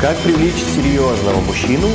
Как привлечь серьезного мужчину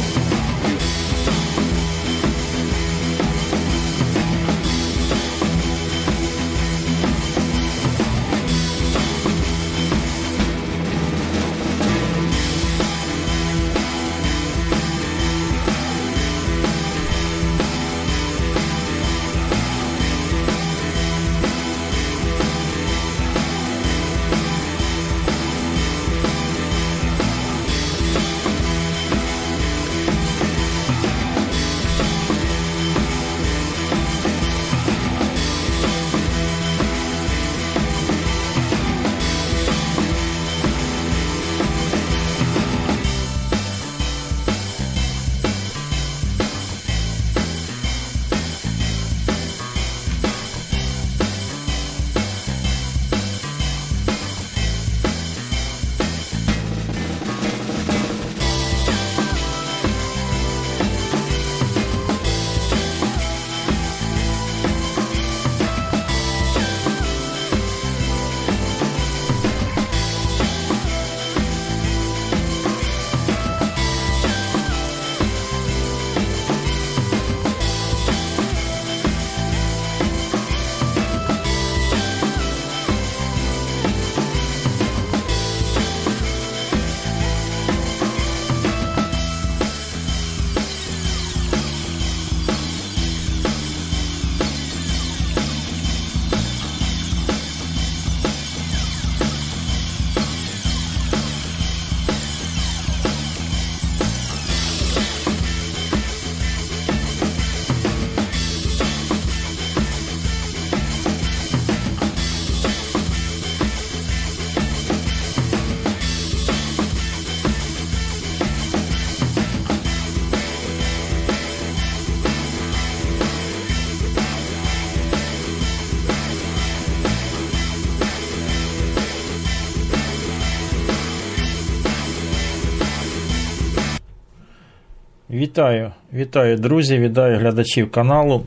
Вітаю, вітаю, друзі, вітаю глядачів каналу.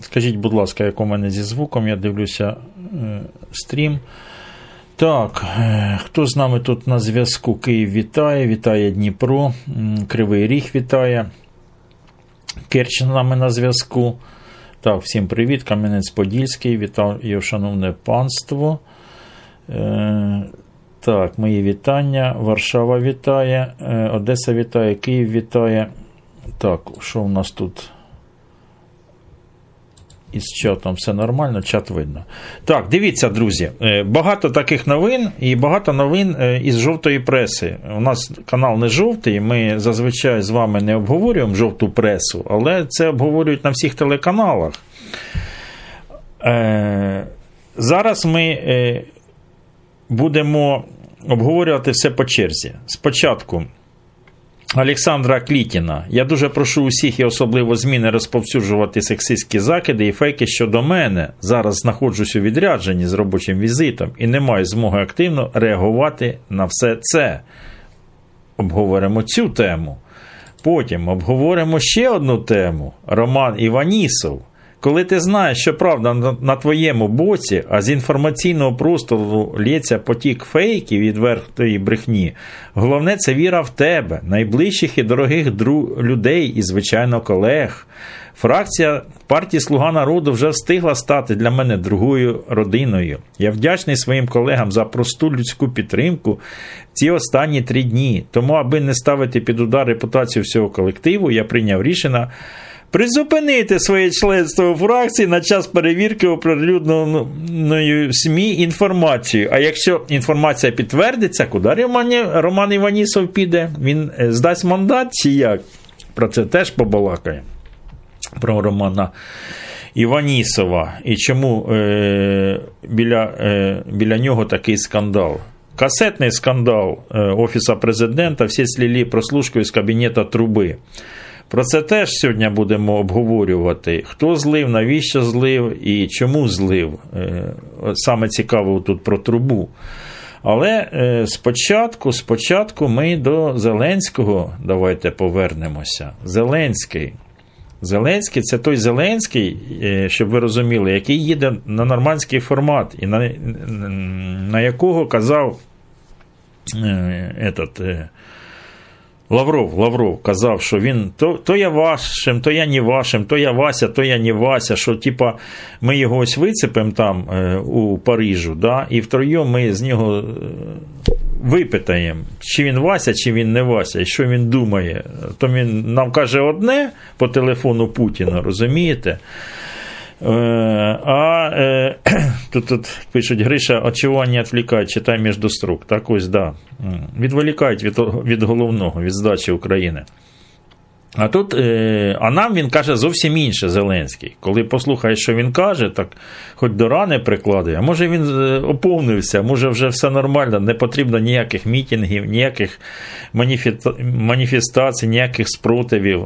Скажіть, будь ласка, як у мене зі звуком, я дивлюся е, стрім. Так, е, хто з нами тут на зв'язку? Київ вітає, вітає Дніпро, Кривий Ріг вітає. Керч з нами на зв'язку. Так, всім привіт, Кам'янець-Подільський, вітаю, шановне панство. Е, так, мої вітання. Варшава вітає, е, Одеса вітає, Київ вітає. Так, що у нас тут? Із чатом все нормально, чат видно. Так, дивіться, друзі. Е, багато таких новин і багато новин е, із жовтої преси. У нас канал не жовтий, ми зазвичай з вами не обговорюємо жовту пресу, але це обговорюють на всіх телеканалах. Е, зараз ми будемо обговорювати все по черзі. Спочатку. Олександра Клітіна. Я дуже прошу усіх і особливо зміни розповсюджувати сексистські закиди і фейки щодо мене. Зараз знаходжусь у відрядженні з робочим візитом і не маю змоги активно реагувати на все це. Обговоримо цю тему. Потім обговоримо ще одну тему: Роман Іванісов. Коли ти знаєш, що правда на твоєму боці, а з інформаційного простору лється потік фейків і відвертої брехні, головне це віра в тебе, найближчих і дорогих дру... людей і, звичайно, колег. Фракція партії Слуга народу вже встигла стати для мене другою родиною. Я вдячний своїм колегам за просту людську підтримку ці останні три дні. Тому, аби не ставити під удар репутацію всього колективу, я прийняв рішення призупинити своє членство у фракції на час перевірки оприлюдненою СМІ інформацією. А якщо інформація підтвердиться, куди Роман Іванісов піде? Він е, здасть мандат чи як? Про це теж побалакає. Про Романа Іванісова. І чому е, біля, е, біля нього такий скандал? Касетний скандал е, Офіса президента, всі слілі прослушкою з кабінета труби. Про це теж сьогодні будемо обговорювати. Хто злив, навіщо злив і чому злив. Е, саме цікаво тут про трубу. Але е, спочатку спочатку ми до Зеленського давайте повернемося. Зеленський. Зеленський це той Зеленський, е, щоб ви розуміли, який їде на нормандський формат, і на на якого казав этот, Лавров, Лавров казав, що він то, то я вашим, то я не вашим, то я Вася, то я не Вася. Що типа ми його ось вицепимо там е, у Парижу, да, і втроєм ми з нього е, випитаємо, чи він Вася, чи він не Вася, і що він думає. То він нам каже одне по телефону Путіна, розумієте? Е, А е, тут, тут пишуть Гриша, от чого відвлікають, читай між строк. Так ось, да. Відволікають від, від головного, від здачі України. А тут, е, а нам він каже зовсім інше Зеленський. Коли послухаєш, що він каже, так хоч до рани прикладує, а може він е, оповнився, може вже все нормально, не потрібно ніяких мітингів, ніяких маніфестацій, ніяких спротивів.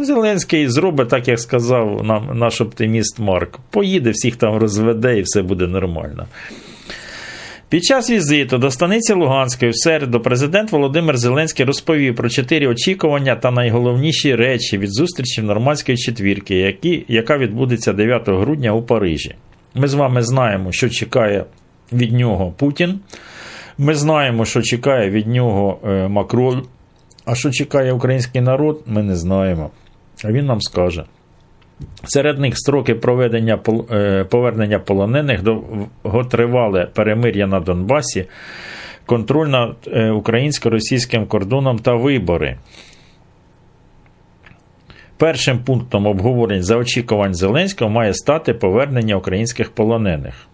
Зеленський зробить так, як сказав нам наш оптиміст Марк. Поїде, всіх там розведе і все буде нормально. Під час візиту до станиці Луганської в середу президент Володимир Зеленський розповів про чотири очікування та найголовніші речі від зустрічі в нормандської четвірки, які, яка відбудеться 9 грудня у Парижі. Ми з вами знаємо, що чекає від нього Путін. Ми знаємо, що чекає від нього е, Макрон. А що чекає український народ, ми не знаємо. А він нам скаже. Серед них строки проведення е, повернення полонених, довготривале перемир'я на Донбасі, контроль над е, українсько-російським кордоном та вибори. Першим пунктом обговорень за очікувань Зеленського має стати повернення українських полонених.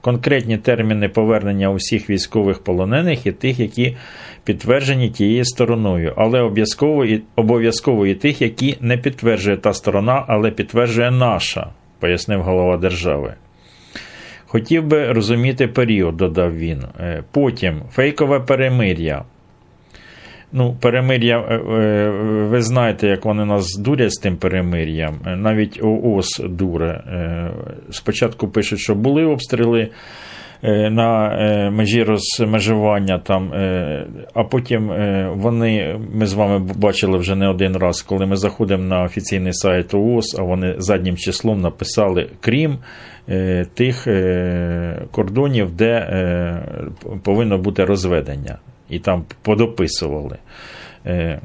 Конкретні терміни повернення усіх військових полонених і тих, які підтверджені тією стороною, але обов'язково і, обов'язково і тих, які не підтверджує та сторона, але підтверджує наша, пояснив голова держави. Хотів би розуміти період, додав він. Е, Потім фейкове перемир'я. Ну, перемир'я, е, е, ви знаєте, як вони нас дурять з тим перемир'ям. Е, Навіть ООС дуре. Спочатку пишуть, що були обстріли на межі розмежування, там, а потім вони, ми з вами бачили вже не один раз, коли ми заходимо на офіційний сайт ООС, а вони заднім числом написали крім тих кордонів, де повинно бути розведення. І там подописували. Е,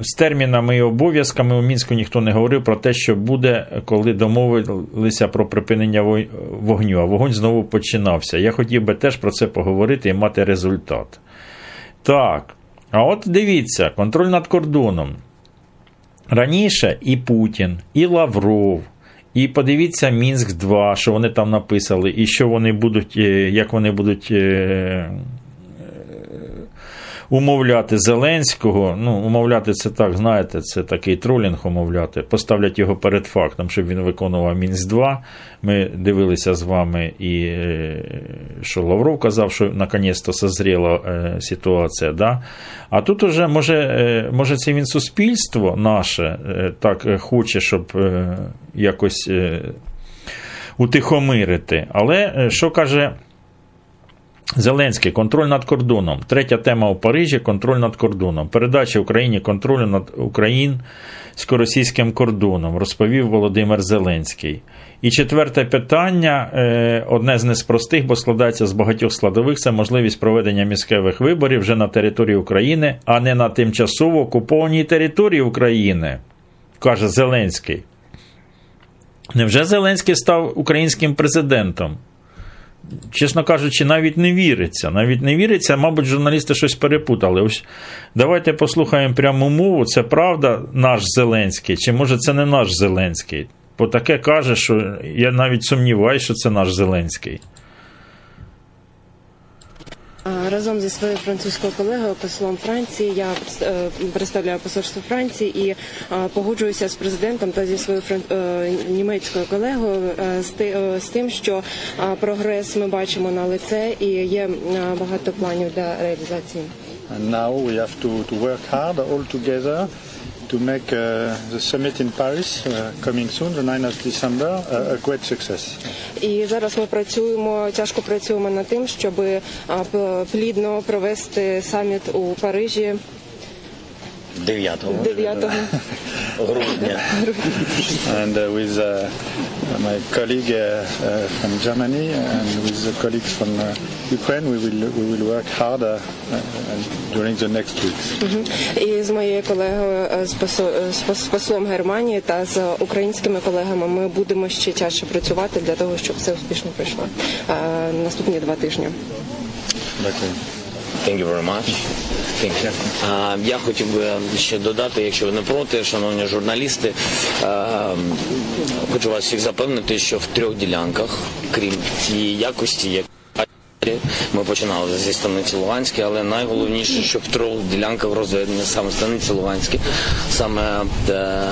З термінами і обов'язками у Мінську ніхто не говорив про те, що буде, коли домовилися про припинення вогню, а вогонь знову починався. Я хотів би теж про це поговорити і мати результат. Так, а от дивіться, контроль над кордоном. Раніше і Путін, і Лавров, і подивіться Мінськ 2, що вони там написали, і що вони будуть, е, як вони будуть е, умовляти Зеленського. Ну, умовляти це так, знаєте, це такий тролінг умовляти. Поставлять його перед фактом, щоб він виконував Мінськ 2. Ми дивилися з вами, і е, що Лавров казав, що наконець-то созріла е, ситуація. Да? А тут уже може, е, може це він суспільство наше так хоче, щоб якось утихомирити. Але що каже. Зеленський контроль над кордоном. Третя тема у Парижі контроль над кордоном. Передача Україні контролю над українсько-російським кордоном, розповів Володимир Зеленський. І четверте питання, е, одне з неспростих, бо складається з багатьох складових, це можливість проведення місцевих виборів вже на території України, а не на тимчасово окупованій території України, каже Зеленський. Невже Зеленський став українським президентом? Чесно кажучи, навіть не віриться. Навіть не віриться, мабуть, журналісти щось перепутали. Ось давайте послухаємо пряму мову. Це правда наш Зеленський, чи може це не наш Зеленський? Бо таке каже, що я навіть сумніваюся, що це наш Зеленський. Разом зі своєю французькою колегою, послом Франції, я е, представляю посольство Франції і погоджуюся з президентом та зі своєю е, німецькою колегою е, з ти- з тим, що прогрес ми бачимо на лице і є багато планів для реалізації. Now we have to, to work hard all together to make uh, the summit in Paris uh, coming soon, the 9th of December, uh, a great success. І зараз ми працюємо тяжко працюємо над тим, щоб е, плідно провести саміт у Парижі 9. 9 Грудня. and uh, with uh, my colleague uh, uh, from Germany and with the colleagues from uh, Ukraine, we will we will work harder uh, during the next weeks. І з моєю колегою е, з посо- е, з пос- з послом Германії та з українськими колегами ми будемо ще тяжче працювати для того, щоб все успішно пройшло е, наступні два тижні. Дякую. Thank you very much. Thank you. А, я хотів би ще додати, якщо ви не проти, шановні журналісти, а, хочу вас всіх запевнити, що в трьох ділянках, крім тієї якості, як ми починали зі станиці Луганської, але найголовніше, що в трьох ділянках розведення саме станиці Луганській, саме е,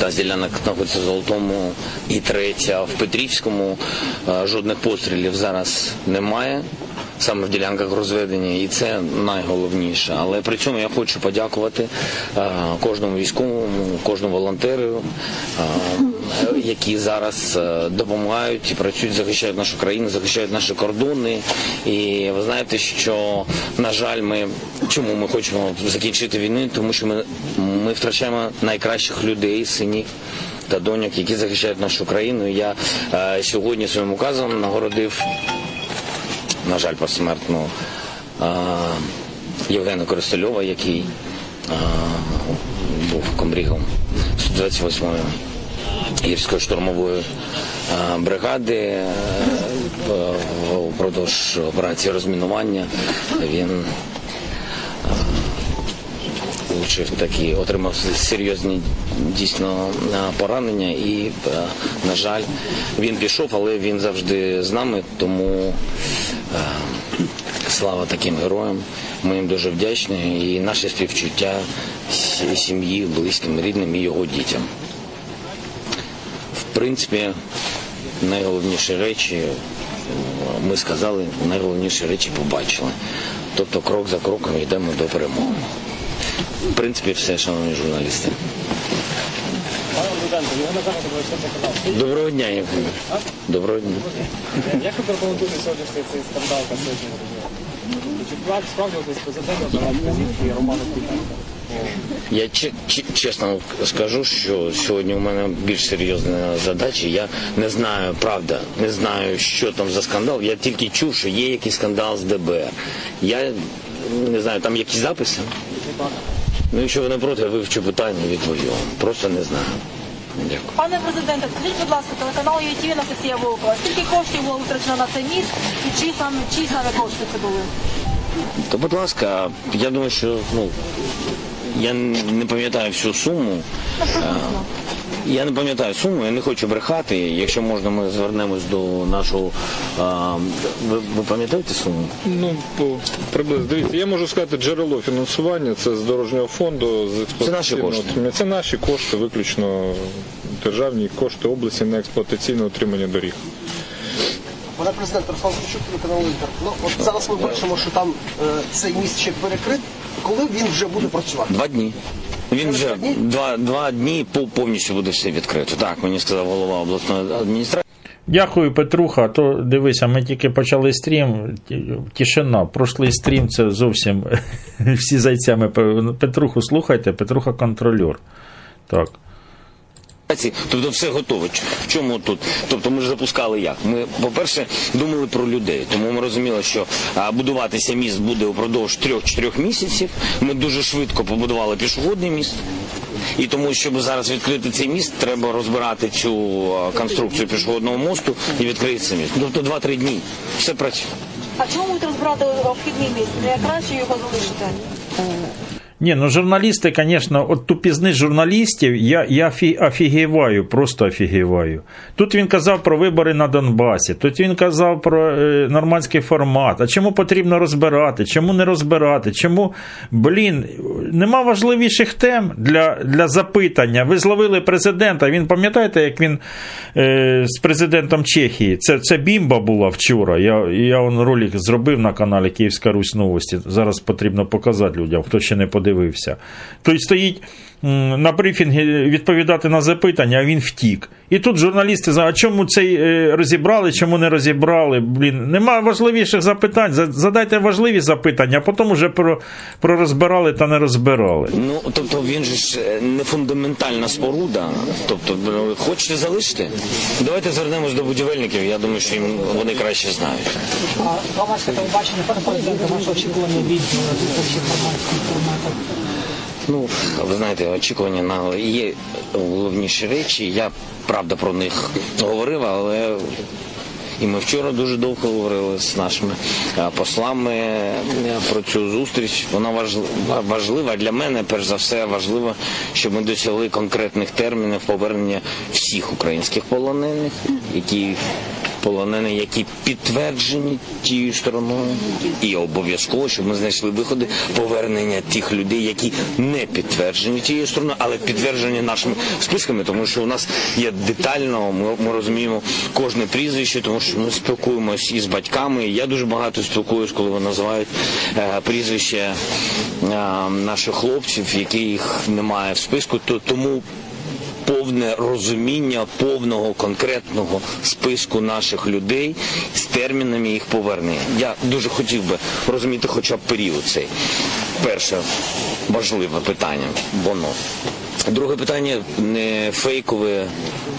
та з ділянок знаходиться в Золотому і третя в Петрівському. Е, Жодних пострілів зараз немає. Саме в ділянках розведення, і це найголовніше. Але при цьому я хочу подякувати е, кожному військовому, кожному волонтеру, е, які зараз е, допомагають і працюють, захищають нашу країну, захищають наші кордони. І ви знаєте, що на жаль, ми чому ми хочемо закінчити війну, тому що ми, ми втрачаємо найкращих людей, синів та доньок, які захищають нашу країну. Я е, сьогодні своїм указом нагородив на жаль, посмертно Євгена Користольова, який був комбрігом 128-ї гірської штурмової бригади впродовж операції розмінування. Він Получив такі, отримав серйозні дійсно поранення і, на жаль, він пішов, але він завжди з нами, тому слава таким героям. Ми їм дуже вдячні і наше співчуття сім'ї, близьким, рідним і його дітям. В принципі, найголовніші речі е, ми сказали, найголовніші речі побачили. Тобто крок за кроком йдемо до перемоги. В принципі, все, шановні журналісти. Доброго дня, Євгеній. Доброго дня. Як ви прокоментуєте сьогоднішній цей скандал та сьогодні? Чи справді десь президента дала вказівки Роману Кутенко? Я че- че- чесно скажу, що сьогодні у мене більш серйозна задача. Я не знаю, правда, не знаю, що там за скандал. Я тільки чув, що є якийсь скандал з ДБР. Я не знаю, там якісь записи. Ну, якщо ви не проти, я вивчу питання відповім. Просто не знаю. Дякую. Пане президенте, скажіть, будь ласка, телеканал ЮТВ Анастасія Волкова. Скільки коштів було витрачено на цей міст і чиї саме, чиї саме кошти це були? То, будь ласка, я думаю, що ну я не пам'ятаю всю суму. Ну, приблизно. Я не пам'ятаю суму, я не хочу брехати. Якщо можна, ми звернемось до нашого. А, ви, ви пам'ятаєте суму? Ну, по- приблизно. Дивіться, я можу сказати, джерело фінансування це з дорожнього фонду, з експлуатаційного. кошти? отримання. Це наші кошти, виключно державні кошти області на експлуатаційне отримання доріг. Пане президент, Руслан Савчук, телеканал Інтер. Ну, от зараз ми бачимо, що там е, цей міст ще перекрит. Коли він вже буде працювати? Два дні. Він вже Два дні? два, два дні повністю буде все відкрито. Так, мені сказав голова обласної адміністрації. Дякую, Петруха. То дивися, ми тільки почали стрім. Тишина. Прошлий стрім це зовсім всі зайцями. Петруху слухайте, Петруха контролер. Так. Тобто все готове. Чому тут? Тобто ми ж запускали як? Ми, по-перше, думали про людей, тому ми розуміли, що будуватися міст буде упродовж трьох-чотирьох місяців. Ми дуже швидко побудували пішохідний міст. І тому, щоб зараз відкрити цей міст, треба розбирати цю конструкцію пішохідного мосту і відкрити цей міст. Тобто два-три дні. Все працює. А чому будете розбирати обхідний міст? Не краще його залишити? Ні, ну журналісти, звісно, от тупізни журналістів, я, я фі- офігіваю, просто офігіваю. Тут він казав про вибори на Донбасі, тут він казав про е, нормандський формат. А чому потрібно розбирати? Чому не розбирати? Чому, блін, нема важливіших тем для, для запитання. Ви зловили президента. Він пам'ятаєте, як він е, з президентом Чехії? Це, це бімба була вчора. Я, я он ролик зробив на каналі Київська Русь Новості. Зараз потрібно показати людям, хто ще не подивився. Той стоїть м, на брифінгі відповідати на запитання, а він втік. І тут журналісти знають, а чому цей е, розібрали, чому не розібрали. Блін, немає важливіших запитань. За- Задайте важливі запитання, а потім уже про, про розбирали та не розбирали. Ну, тобто він же ж е, не фундаментальна споруда. Тобто, ну, хочете залишити? Давайте звернемось до будівельників. Я думаю, що їм вони краще знають. А громадське телебачення, пане президенте, ваше очікування від форматів? Ну, ви знаєте, очікування на є головніші речі. Я правда про них говорив, але і ми вчора дуже довго говорили з нашими е, послами е, про цю зустріч. Вона важлива, для мене, перш за все, важливо, щоб ми досягли конкретних термінів повернення всіх українських полонених, які полонені, які підтверджені тією стороною, і обов'язково, щоб ми знайшли виходи повернення тих людей, які не підтверджені тією стороною, але підтверджені нашими списками, тому що у нас є детально, ми, ми розуміємо кожне прізвище, тому що ми спілкуємось із батьками. Я дуже багато спілкуюсь, коли вони називають е, прізвище е, наших хлопців, яких немає в списку. То тому повне розуміння повного конкретного списку наших людей з термінами їх повернення. Я дуже хотів би розуміти хоча б період цей. Перше важливе питання, воно. Друге питання не фейкове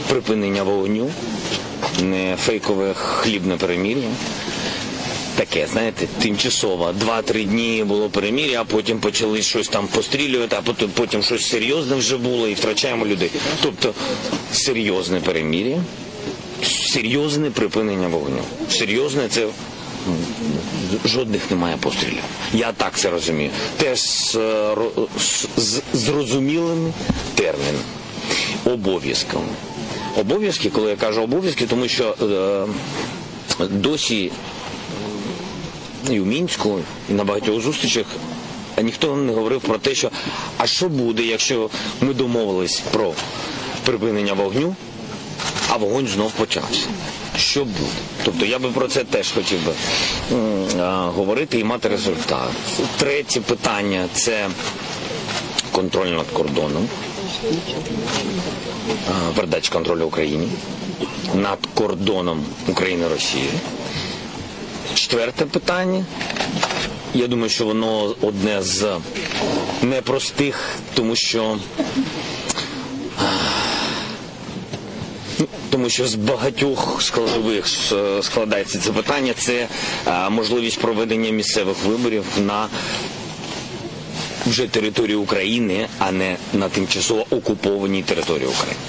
припинення вогню, не фейкове хлібне перемір'я. Таке, знаєте, тимчасово. Два-три дні було перемір'я, а потім почали щось там пострілювати, а потім, потім щось серйозне вже було і втрачаємо людей. Тобто серйозне перемір'я, серйозне припинення вогню. Серйозне це жодних немає пострілів. Я так це розумію. Теж з, е, з, зрозумілими термінами, обов'язками. Обов'язки, коли я кажу обов'язки, тому що е, досі і в Мінську, і на багатьох зустрічах ніхто не говорив про те, що а що буде, якщо ми домовились про припинення вогню, а вогонь знов почався. Що буде? Тобто я би про це теж хотів би говорити і мати результат. Третє питання це контроль над кордоном, передача контролю Україні над кордоном України-Росії. Четверте питання. Я думаю, що воно одне з непростих, тому що ну, тому що з багатьох складових е, складається це питання. Це можливість проведення місцевих виборів на вже території України, а не на тимчасово окупованій території України.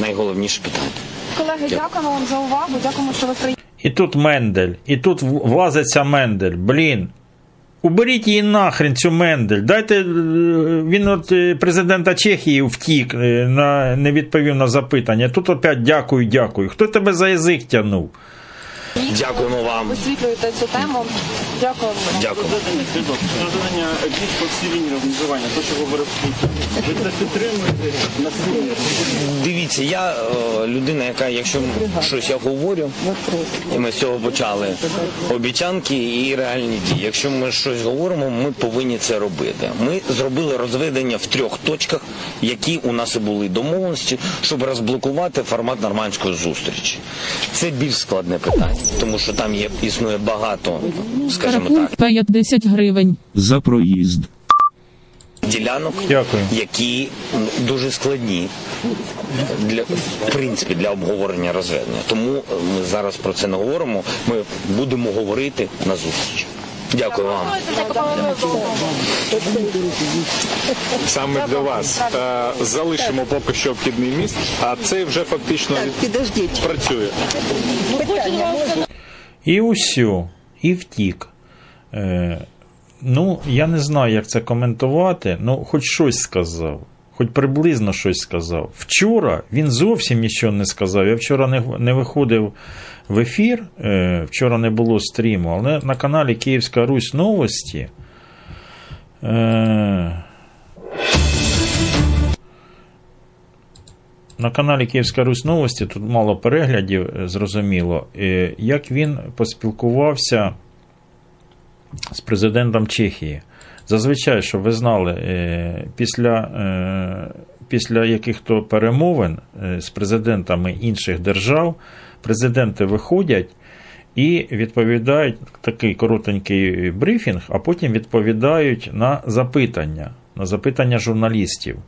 Найголовніше питання. Колеги, дякуємо вам за увагу. Дякуємо, що ви приїхали. І тут Мендель, і тут влазиться Мендель. Блін. Уберіть її нахрен, цю Мендель. Дайте е, він от е, президента Чехії втік, е, на, не відповів на запитання. Тут опять дякую, дякую. Хто тебе за язик тягнув? Дякуємо вам. Висвітлюєте цю тему. Дякуємо. Дякую. Розвивання більш по всій лінії розмежування, то, що говорив Путін. Ви це підтримуєте насилля? Дивіться, я е, людина, яка, якщо щось я говорю, і ми з цього почали обіцянки і реальні дії. Якщо ми щось говоримо, ми повинні це робити. Ми зробили розведення в трьох точках, які у нас і були домовленості, щоб розблокувати формат нормандської зустрічі. Це більш складне питання, тому що там є існує багато, скажімо Рахунок так, 50 гривень. За проїзд. ділянок, Дякую. які дуже складні для в принципі для обговорення розведення. Тому е, ми зараз про це не говоримо. Ми будемо говорити на зустрічі. Дякую вам. Саме для вас Е, залишимо поки що обхідний міст, а цей вже фактично працює. І усю, і втік. Е, ну, я не знаю, як це коментувати. Ну, хоч щось сказав. Хоч приблизно щось сказав. Вчора він зовсім нічого не сказав. Я вчора не, не виходив в ефір, е, вчора не було стріму, але на каналі Київська Русь Новості. Е, на каналі Київська Русь Новості тут мало переглядів, зрозуміло, як він поспілкувався з президентом Чехії. Зазвичай, щоб ви знали, е, після е, після яких-то перемовин е, з президентами інших держав, президенти виходять і відповідають такий коротенький брифінг, а потім відповідають на запитання, на запитання журналістів.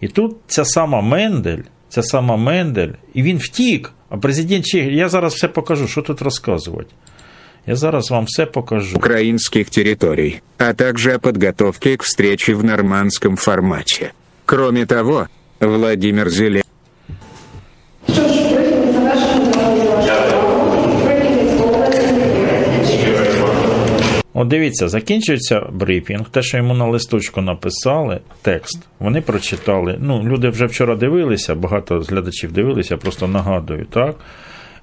І тут ця сама Мендель, ця сама Мендель, і він втік. А президент Чехії, я зараз все покажу, що тут розказувати. Я зараз вам все покажу. украинских территорий, а также о подготовке к встрече в нормандском формате. Кроме того, Владимир Зеленский От дивіться, закінчується брифінг, те, що йому на листочку написали, текст, вони прочитали. Ну, люди вже вчора дивилися, багато з глядачів дивилися, просто нагадую, так?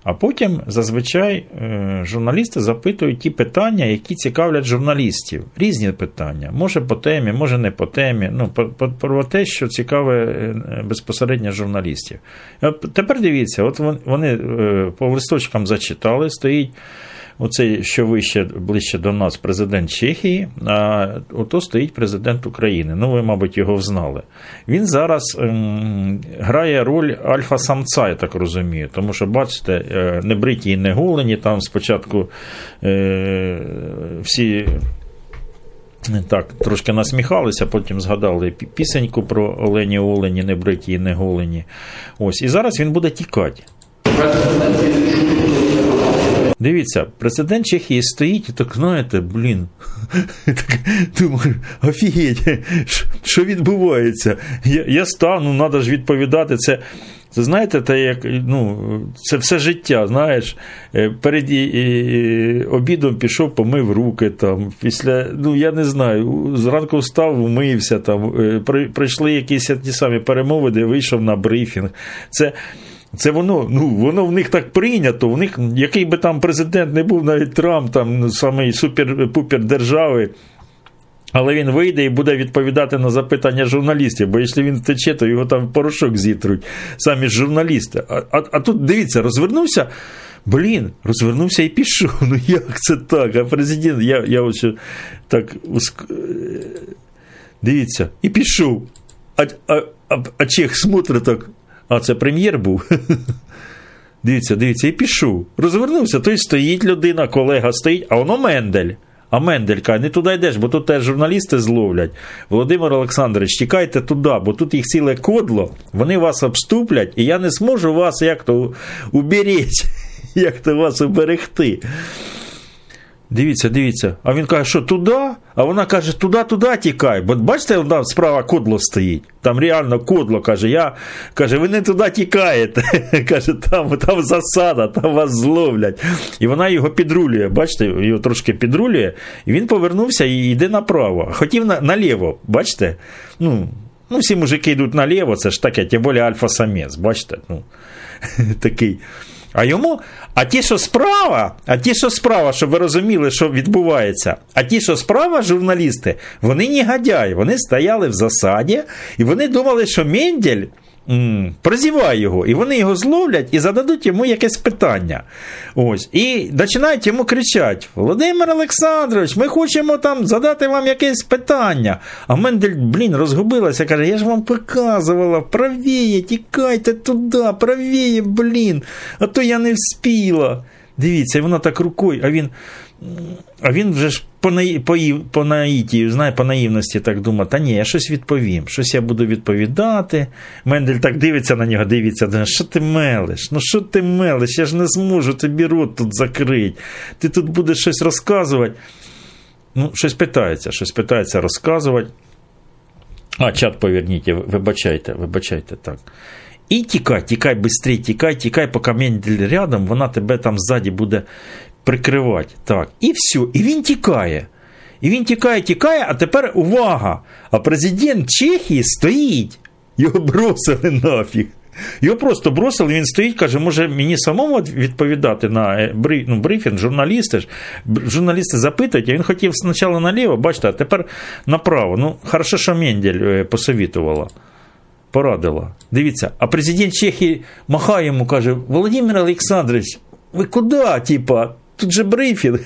А потім зазвичай е, журналісти запитують ті питання, які цікавлять журналістів. Різні питання. Може по темі, може не по темі. Ну, про те, що цікаве е, безпосередньо журналістів. Е, Тепер дивіться, от вони по листочкам зачитали, стоїть. Оцей, що вище ближче до нас, президент Чехії, а ото стоїть президент України. Ну, ви, мабуть, його взнали. Він зараз ем, грає роль альфа-самця, я так розумію. Тому що, бачите, е, не бриті і не голені, там спочатку е, всі. Так, трошки насміхалися, потім згадали пісеньку про Олені Олені, не бриті і не голені. Ось, і зараз він буде тікати. Дивіться, президент Чехії стоїть і так, знаєте, блін. Так, думаю, офігеть, що- відбувається? Я, я стану, треба ж відповідати. Це, це знаєте, те, як, ну, це все життя, знаєш. Е, Перед і- і- обідом пішов, помив руки там. Після, ну я не знаю, зранку встав, умився там, е, при- прийшли якісь ті самі перемови, де вийшов на брифінг. Це. Це воно, ну воно в них так прийнято. В них, який би там президент не був, навіть Трамп, там ну, самий супер-пупер держави. Але він вийде і буде відповідати на запитання журналістів, бо якщо він втече, то його там порошок зітруть самі ж журналісти. А, а, а тут дивіться, розвернувся. Блін, розвернувся і пішов. Ну як це так? А президент, я, я ось так дивіться, і пішов. А, а, а, а Чех смотрить так. А це прем'єр був. Дивіться, дивіться, і пішов. Розвернувся, той стоїть людина, колега стоїть, а воно Мендель. А Мендель каже, не туди йдеш, бо тут теж журналісти зловлять. Володимир Олександрович, тікайте туди, бо тут їх ціле кодло, вони вас обступлять, і я не зможу вас як то уберіть, як то вас уберегти. Дивіться, дивіться. А він каже, що туди? А вона каже, туди, туди тікай. Бо бачите, там справа кодло стоїть. Там реально кодло каже. Я каже, ви не туди тікаєте. каже, там, там засада, там вас зловлять. І вона його підрулює. Бачите, його трошки підрулює, і він повернувся і йде направо. Хотів на, наліво, бачите? Ну, ну, всі мужики йдуть наліво, це ж таке, тим більше альфа-самець, бачите? Ну, такий. А йому, а ті, що справа, а ті, що справа, щоб ви розуміли, що відбувається, а ті, що справа, журналісти, вони негодяї, вони стояли в засаді, і вони думали, що Мендель м, прозіває його, і вони його зловлять і зададуть йому якесь питання. Ось. І починають йому кричати: Володимир Олександрович, ми хочемо там задати вам якесь питання. А Мендель, блін, розгубилася, каже: Я ж вам показувала, правіє, тікайте туди, правіє, блін, а то я не вспіла. Дивіться, і вона так рукою, а він. А він вже ж по, по, по наїтію, знає, по наївності так думає, та ні, я щось відповім, щось я буду відповідати. Мендель так дивиться на нього, дивиться, що ти мелиш? Ну що ти мелиш? Я ж не зможу тобі рот тут закрити. Ти тут будеш щось розказувати. Ну, щось питається, щось питається розказувати. А, чат поверніть, вибачайте, вибачайте так. І тікай, тікай швидше, тікай, тікай, поки Мендель рядом, вона тебе там ззаді буде прикривати. Так. І все. І він тікає. І він тікає, тікає, а тепер увага! А президент Чехії стоїть. Його бросили нафіг. Його просто бросили, він стоїть, каже, може мені самому відповідати на е, ну, брифінг, журналісти ж. Журналісти запитують, а він хотів спочатку наліво, бачите, а тепер направо. Ну, хорошо, що Мендель е, посовітувала. Порадила. Дивіться, а президент Чехії махає йому, каже: Володимир Олександрович, ви куди? Типа, тут же брифінг.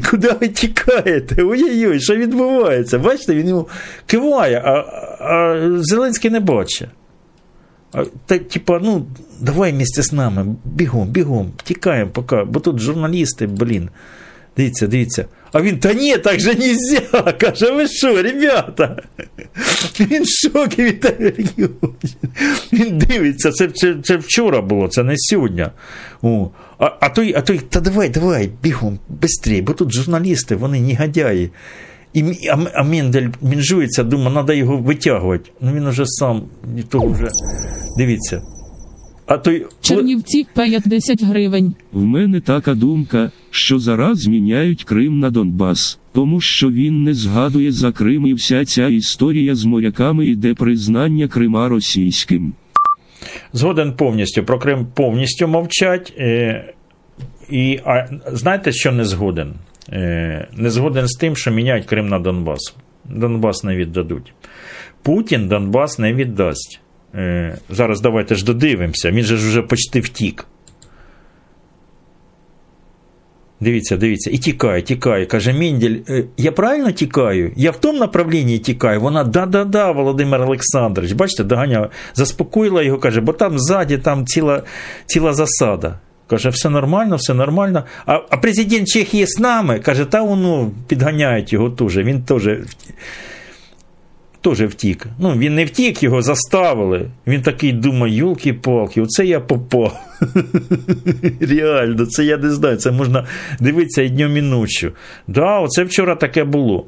Куди ви тікаєте? Ой-ой-ой, що відбувається? Бачите, він йому киває, а, а Зеленський не бачить. Та, типа, ну, давай місце з нами, бігом, бігом, тікаємо поки, бо тут журналісти, блін. Дивіться, дивіться. А він, та ні, так же нельзя. Каже, ви що, ребята? Він в шокі інтерв'ю. Він дивиться, це, це, це вчора було, це не сьогодні. О. А, а той, а той, та давай, давай, бігом, швидше, бо тут журналісти, вони негодяї. І, а, а Мендель мінжується, думає, треба його витягувати. Ну він уже сам, того вже, дивіться. А той... Чернівці 50 гривень. В мене така думка, що зараз зміняють Крим на Донбас, тому що він не згадує за Крим і вся ця історія з моряками іде признання Крима російським. Згоден повністю про Крим повністю мовчать. Е, і а, знаєте, що не згоден? Е, не згоден з тим, що міняють Крим на Донбас. Донбас не віддадуть. Путін Донбас не віддасть. Е, зараз давайте ж додивимося, він же ж вже почти втік. Дивіться, дивіться, і тікає, тікає. Каже Мінділь, «Е, я правильно тікаю? Я в тому направлінні тікаю. Вона да-да-да, Володимир Олександрович. Бачите, доганяла, заспокоїла його, каже, бо там ззаді там ціла ціла засада. Каже, все нормально, все нормально. А а президент Чехії з нами, каже, та воно підганяють його теж. Він теж теж втік. Ну, він не втік, його заставили. Він такий думає, юлки-палки, оце я попав. Реально, це я не знаю. Це можна дивитися і днем і ночі. Да, оце вчора таке було.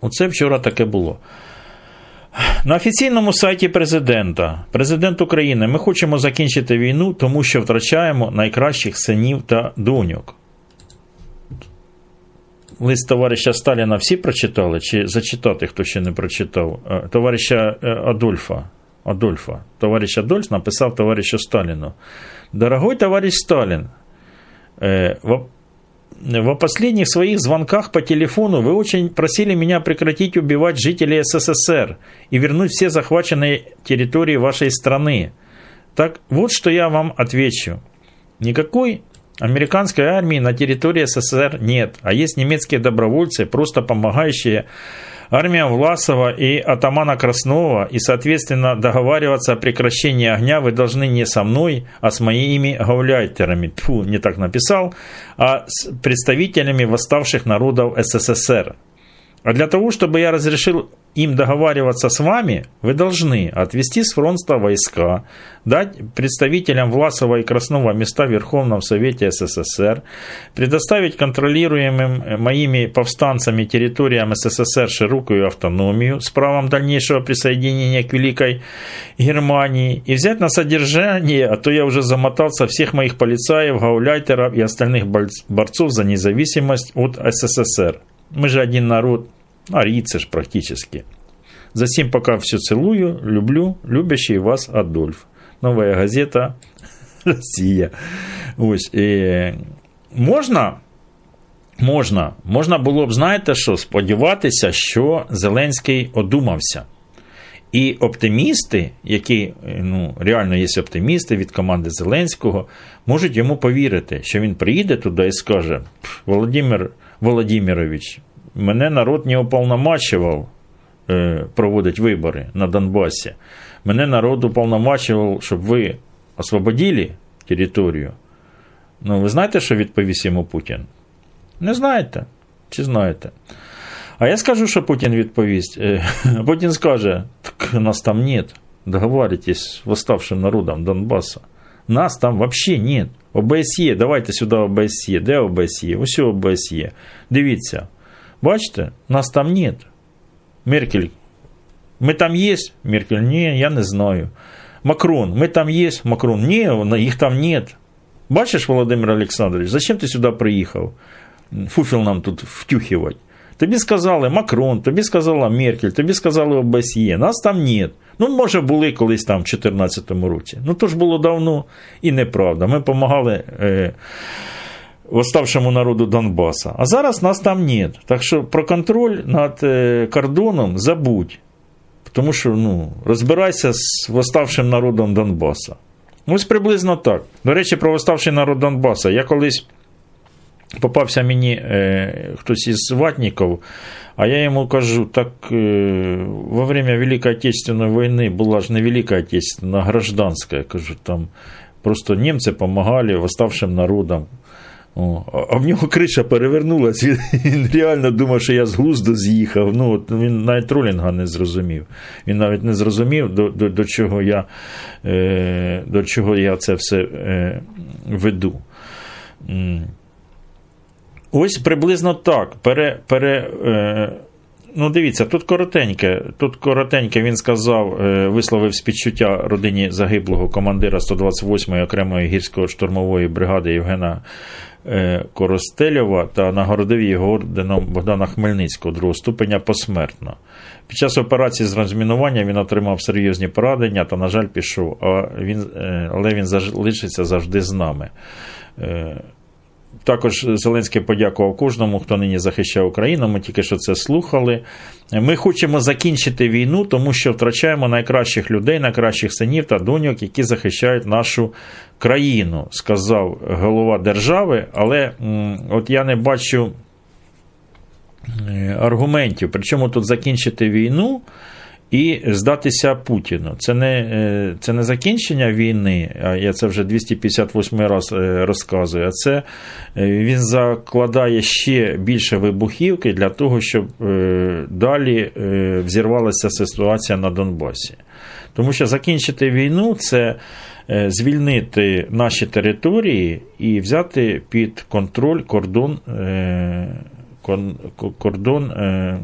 Оце вчора таке було. На офіційному сайті президента, президент України, ми хочемо закінчити війну, тому що втрачаємо найкращих синів та доньок лист товариша Сталіна всі прочитали, чи зачитати, хто ще не прочитав? Товариша Адольфа. Адольфа. Товарищ Адольф написав товаришу Сталину. Дорогой товарищ Сталин, э, в, в последних своих звонках по телефону вы очень просили меня прекратить убивать жителей СССР и вернуть все захваченные территории вашей страны. Так вот, что я вам отвечу. Никакой Американской армии на территории СССР нет, а есть немецкие добровольцы, просто помогающие армиям Власова и атамана Краснова, и, соответственно, договариваться о прекращении огня вы должны не со мной, а с моими гауляйтерами, Тьфу, не так написал, а с представителями восставших народов СССР. А для того, чтобы я разрешил им договариваться с вами, вы должны отвести с фронта войска, дать представителям Власова и Краснова места в Верховном Совете СССР, предоставить контролируемым моими повстанцами территориям СССР широкую автономию с правом дальнейшего присоединения к Великой Германии и взять на содержание, а то я уже замотался всех моих полицаев, гауляйтеров и остальных борцов за независимость от СССР. Мы же один народ, арийцы ж практически. Засим пока все целую, люблю, любящий вас Адольф. Новая газета Росія. Ось. І можна, можна, можна було б, знаєте що, сподіватися, що Зеленський одумався. І оптимісти, які ну, реально є оптимісти від команди Зеленського, можуть йому повірити, що він приїде туди і скаже: Володимир Володимирович, мене народ не уполномачував е, проводити вибори на Донбасі. Мене народ уполномачував, щоб ви освободили територію. Ну, ви знаєте, що відповість йому Путін? Не знаєте? Чи знаєте? А я скажу, що Путін відповість. Е, Путін скаже: так нас там нет. Договаривайтесь с восставшим народом Донбасса. Нас там вообще нет. ОБСЄ, давайте сюди ОБСЄ. Де ОБСЄ? Ось ОБСЄ. Дивіться. Бачите, нас там нет. Меркель. Ми там є? Меркель, ні, я не знаю. Макрон, ми там є? Макрон, ні, їх там нет. Бачиш, Володимир Олександрович, зачем ти сюди приїхав? Фуфіл нам тут втюхивать. Тобі сказали Макрон, тобі сказала Меркель, тобі сказали ОБСЄ, нас там нет. Ну, може, були колись там в 2014 році. Ну, то ж було давно і неправда. Ми допомагали е, восставшому народу Донбаса. А зараз нас там нет. Так що про контроль над е, кордоном забудь. Тому що ну, розбирайся з восставшим народом Донбаса. Ось приблизно так. До речі, про восставший народ Донбаса. Я колись попався мені е, хтось із ватників, а я йому кажу, так е, во время Великої Отечественної війни була ж не Велика Отечественна, а гражданська. Я кажу, там просто німці допомагали восставшим народам. О, а в нього криша перевернулась, він, він реально думав, що я з глузду з'їхав. Ну, от Він навіть тролінга не зрозумів. Він навіть не зрозумів, до до, до, чого, я, е, до чого я це все е, веду. Ось приблизно так. Пере, пере, е, ну, дивіться, тут коротеньке. Тут коротеньке він сказав, е, висловив співчуття родині загиблого командира 128-ї окремої гірсько-штурмової бригади Євгена е, Коростельова та нагородив його орденом Богдана Хмельницького другого ступеня посмертно. Під час операції з розмінування він отримав серйозні порадення та, на жаль, пішов, а він, е, але він залишиться завжди з нами. Також Зеленський подякував кожному, хто нині захищає Україну. Ми тільки що це слухали. Ми хочемо закінчити війну, тому що втрачаємо найкращих людей, найкращих синів та доньок, які захищають нашу країну, сказав голова держави. Але от я не бачу е, аргументів. Причому тут закінчити війну і здатися Путіну. Це не е, це не закінчення війни, а я це вже 258 раз е, розказую. А це е, він закладає ще більше вибухівки для того, щоб далі взірвалася ситуація на Донбасі. Тому що закінчити війну це звільнити наші території і взяти під контроль кордон кордон е,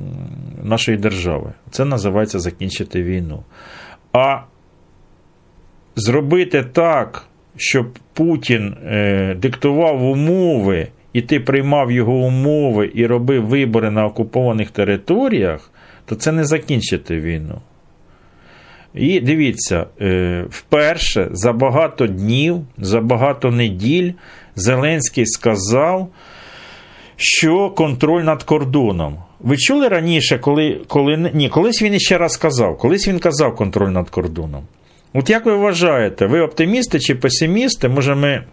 нашої держави. Це називається закінчити війну. А зробити так, щоб Путін е, диктував умови, і ти приймав його умови і робив вибори на окупованих територіях, то це не закінчити війну. І дивіться, е, вперше за багато днів, за багато неділь Зеленський сказав, що контроль над кордоном. Ви чули раніше, коли коли ні, колись він іще раз казав, колись він казав контроль над кордоном. От як ви вважаєте, ви оптимісти чи песимісти? Може, ми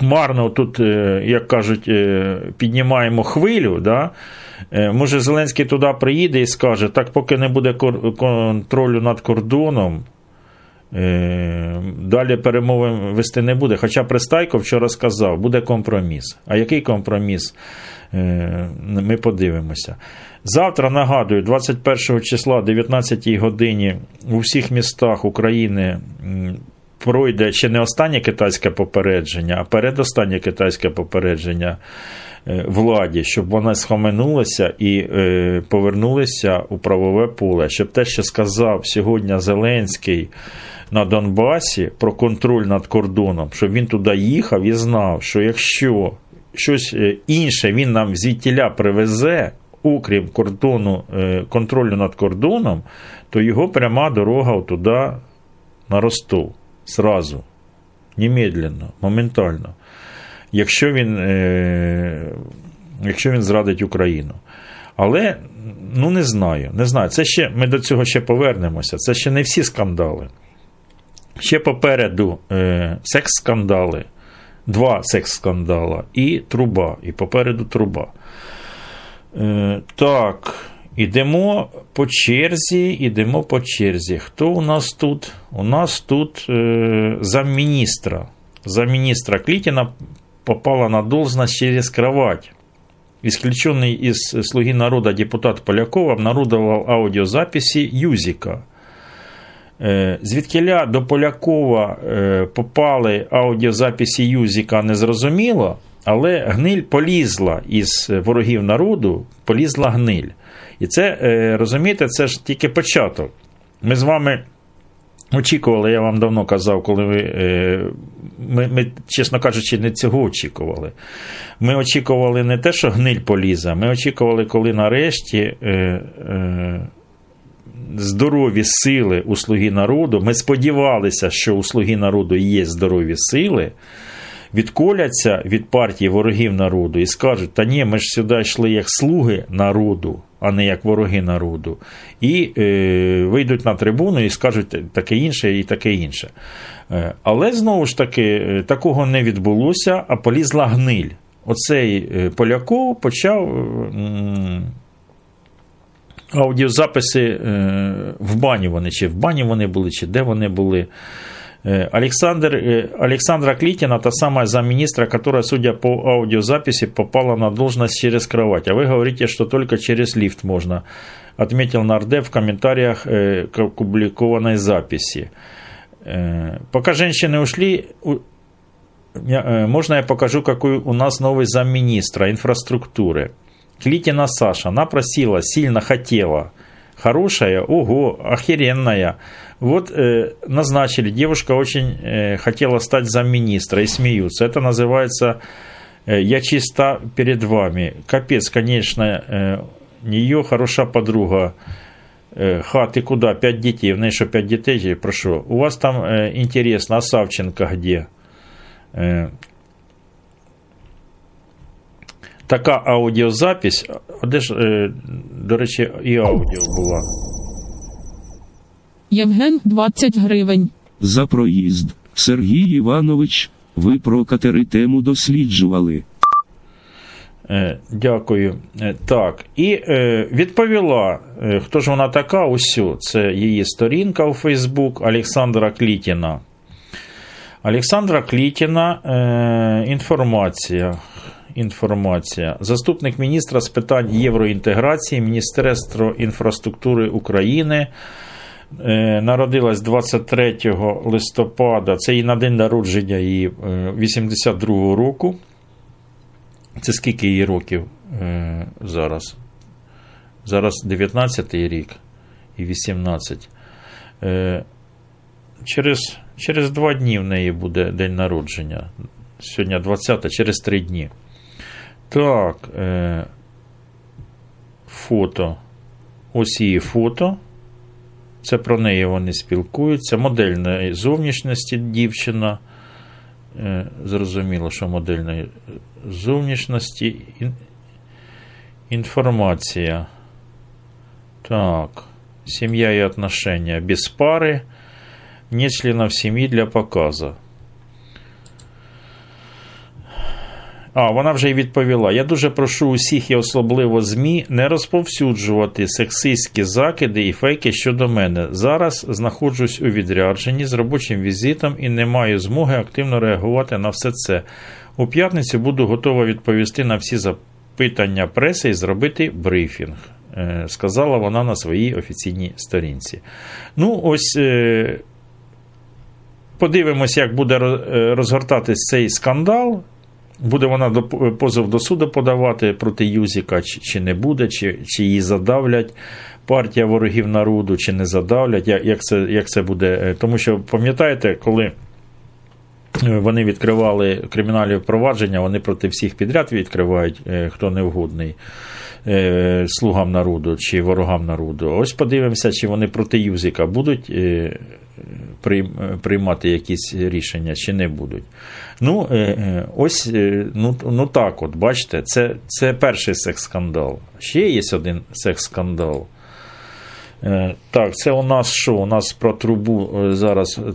марно тут, е, як кажуть, е, піднімаємо хвилю? да? Е, може, Зеленський туди приїде і скаже, так поки не буде контролю над кордоном, далі перемови вести не буде. Хоча Пристайко вчора сказав, буде компроміс. А який компроміс? Е, ми подивимося. Завтра нагадую, 21 числа, о 19 годині у всіх містах України пройде ще не останнє китайське попередження, а передостаннє китайське попередження е, владі, щоб вона схаменулася і повернулася у правове поле. Щоб те, що сказав сьогодні Зеленський на Донбасі про контроль над кордоном, щоб він туди їхав і знав, що якщо щось е, інше він нам звідтіля привезе, окрім кордону, е, контролю над кордоном, то його пряма дорога туди на Ростов. Сразу, немедленно, моментально. Якщо він е, якщо він зрадить Україну. Але ну не знаю. не знаю. Це ще Ми до цього ще повернемося. Це ще не всі скандали. Ще попереду е, секс-скандали, два секс-скандала і труба. І попереду труба. Е, Так, ідемо по черзі, ідемо по черзі. Хто у нас тут? У нас тут е, замміністра. Замминистра Клітіна попала на должность через кровать. Исключенный из «Слуги народа» депутат Поляков обнародовал аудиозаписи Юзика – звідкиля до Полякова е, попали аудіозаписи Юзіка незрозуміло, але гниль полізла із ворогів народу, полізла гниль. І це, е, розумієте, це ж тільки початок. Ми з вами очікували, я вам давно казав, коли ви. Ми, ми, чесно кажучи, не цього очікували. Ми очікували не те, що гниль поліза, ми очікували, коли нарешті. Е, е, здорові сили у слуги народу. Ми сподівалися, що у слуги народу є здорові сили. Відколяться від партії ворогів народу і скажуть, та ні, ми ж сюди йшли як слуги народу, а не як вороги народу. І е, вийдуть на трибуну і скажуть таке інше і таке інше. Е, Але знову ж таки, е, такого не відбулося, а полізла гниль. Оцей е, Поляков почав м, аудіозаписи е, в бані вони, чи в бані вони були, чи де вони були. Э, Александр, э, Александра Клитина, та самая замминистра, которая, судя по аудиозаписи, попала на должность через кровать. А вы говорите, что только через лифт можно, отметил Нардеп в комментариях э, к опубликованной записи. Э, Пока женщины ушли, у- я- э, можно я покажу, какой у нас новый замминистра инфраструктуры. Клитина Саша, она просила, сильно хотела. Хорошая, ого, охеренная. Вот э, назначили, девушка очень э, хотела стать замминистра и смеются. Это называется э, «Я чиста перед вами». Капец, конечно, э, нее хороша подруга. Э, Ха, ты куда? Пять детей. В неї що пять детей? Прошу. У вас там э, интересно, а Савченко где? Э, така аудіозапись. А де ж, е, до речі, і аудіо була. Євген 20 гривень. За проїзд. Сергій Іванович, ви про катери тему досліджували. Е, Дякую. Е, Так, і е, відповіла, е, хто ж вона така, усю. Це її сторінка у Фейсбук Олександра Клітіна. Олександра Клітіна, е, інформація. Інформація. Заступник міністра з питань євроінтеграції Міністерства інфраструктури України. Е, Народилась 23 листопада. Це її на день народження її е, 82 року. Це скільки їй років е, зараз? Зараз 19 рік і 18. Е, через, через два дні в неї буде день народження. Сьогодні 20, через три дні. Так. Е, фото. Ось її фото. Це про неї вони спілкуються. Модельної зовнішності дівчина. Е, Зрозуміло, що модельної зовнішності. Ін- Інформація. Так. Семья и отношения без пары. Нет членов семьи для показа. А, вона вже й відповіла. Я дуже прошу усіх і особливо ЗМІ не розповсюджувати сексистські закиди і фейки щодо мене. Зараз знаходжусь у відрядженні з робочим візитом і не маю змоги активно реагувати на все це. У п'ятницю буду готова відповісти на всі запитання преси і зробити брифінг. е, Сказала вона на своїй офіційній сторінці. Ну, ось е, подивимось, як буде е, розгортатись цей скандал. Буде вона до- позов до суду подавати проти Юзіка, чи, чи не буде, чи, чи її задавлять партія ворогів народу, чи не задавлять, як, як, це, як це буде. Е, Тому що пам'ятаєте, коли вони відкривали кримінальні впровадження, вони проти всіх підряд відкривають, е, хто невгодний е, слугам народу чи ворогам народу. Ось подивимося, чи вони проти Юзіка будуть е, приймати якісь рішення, чи не будуть. Ну, е, е, ось е, ну, ну так, от, бачите, це, це перший секс-скандал. Ще є один секс-скандал. Е, Так, це у нас що? У нас про трубу е, зараз е,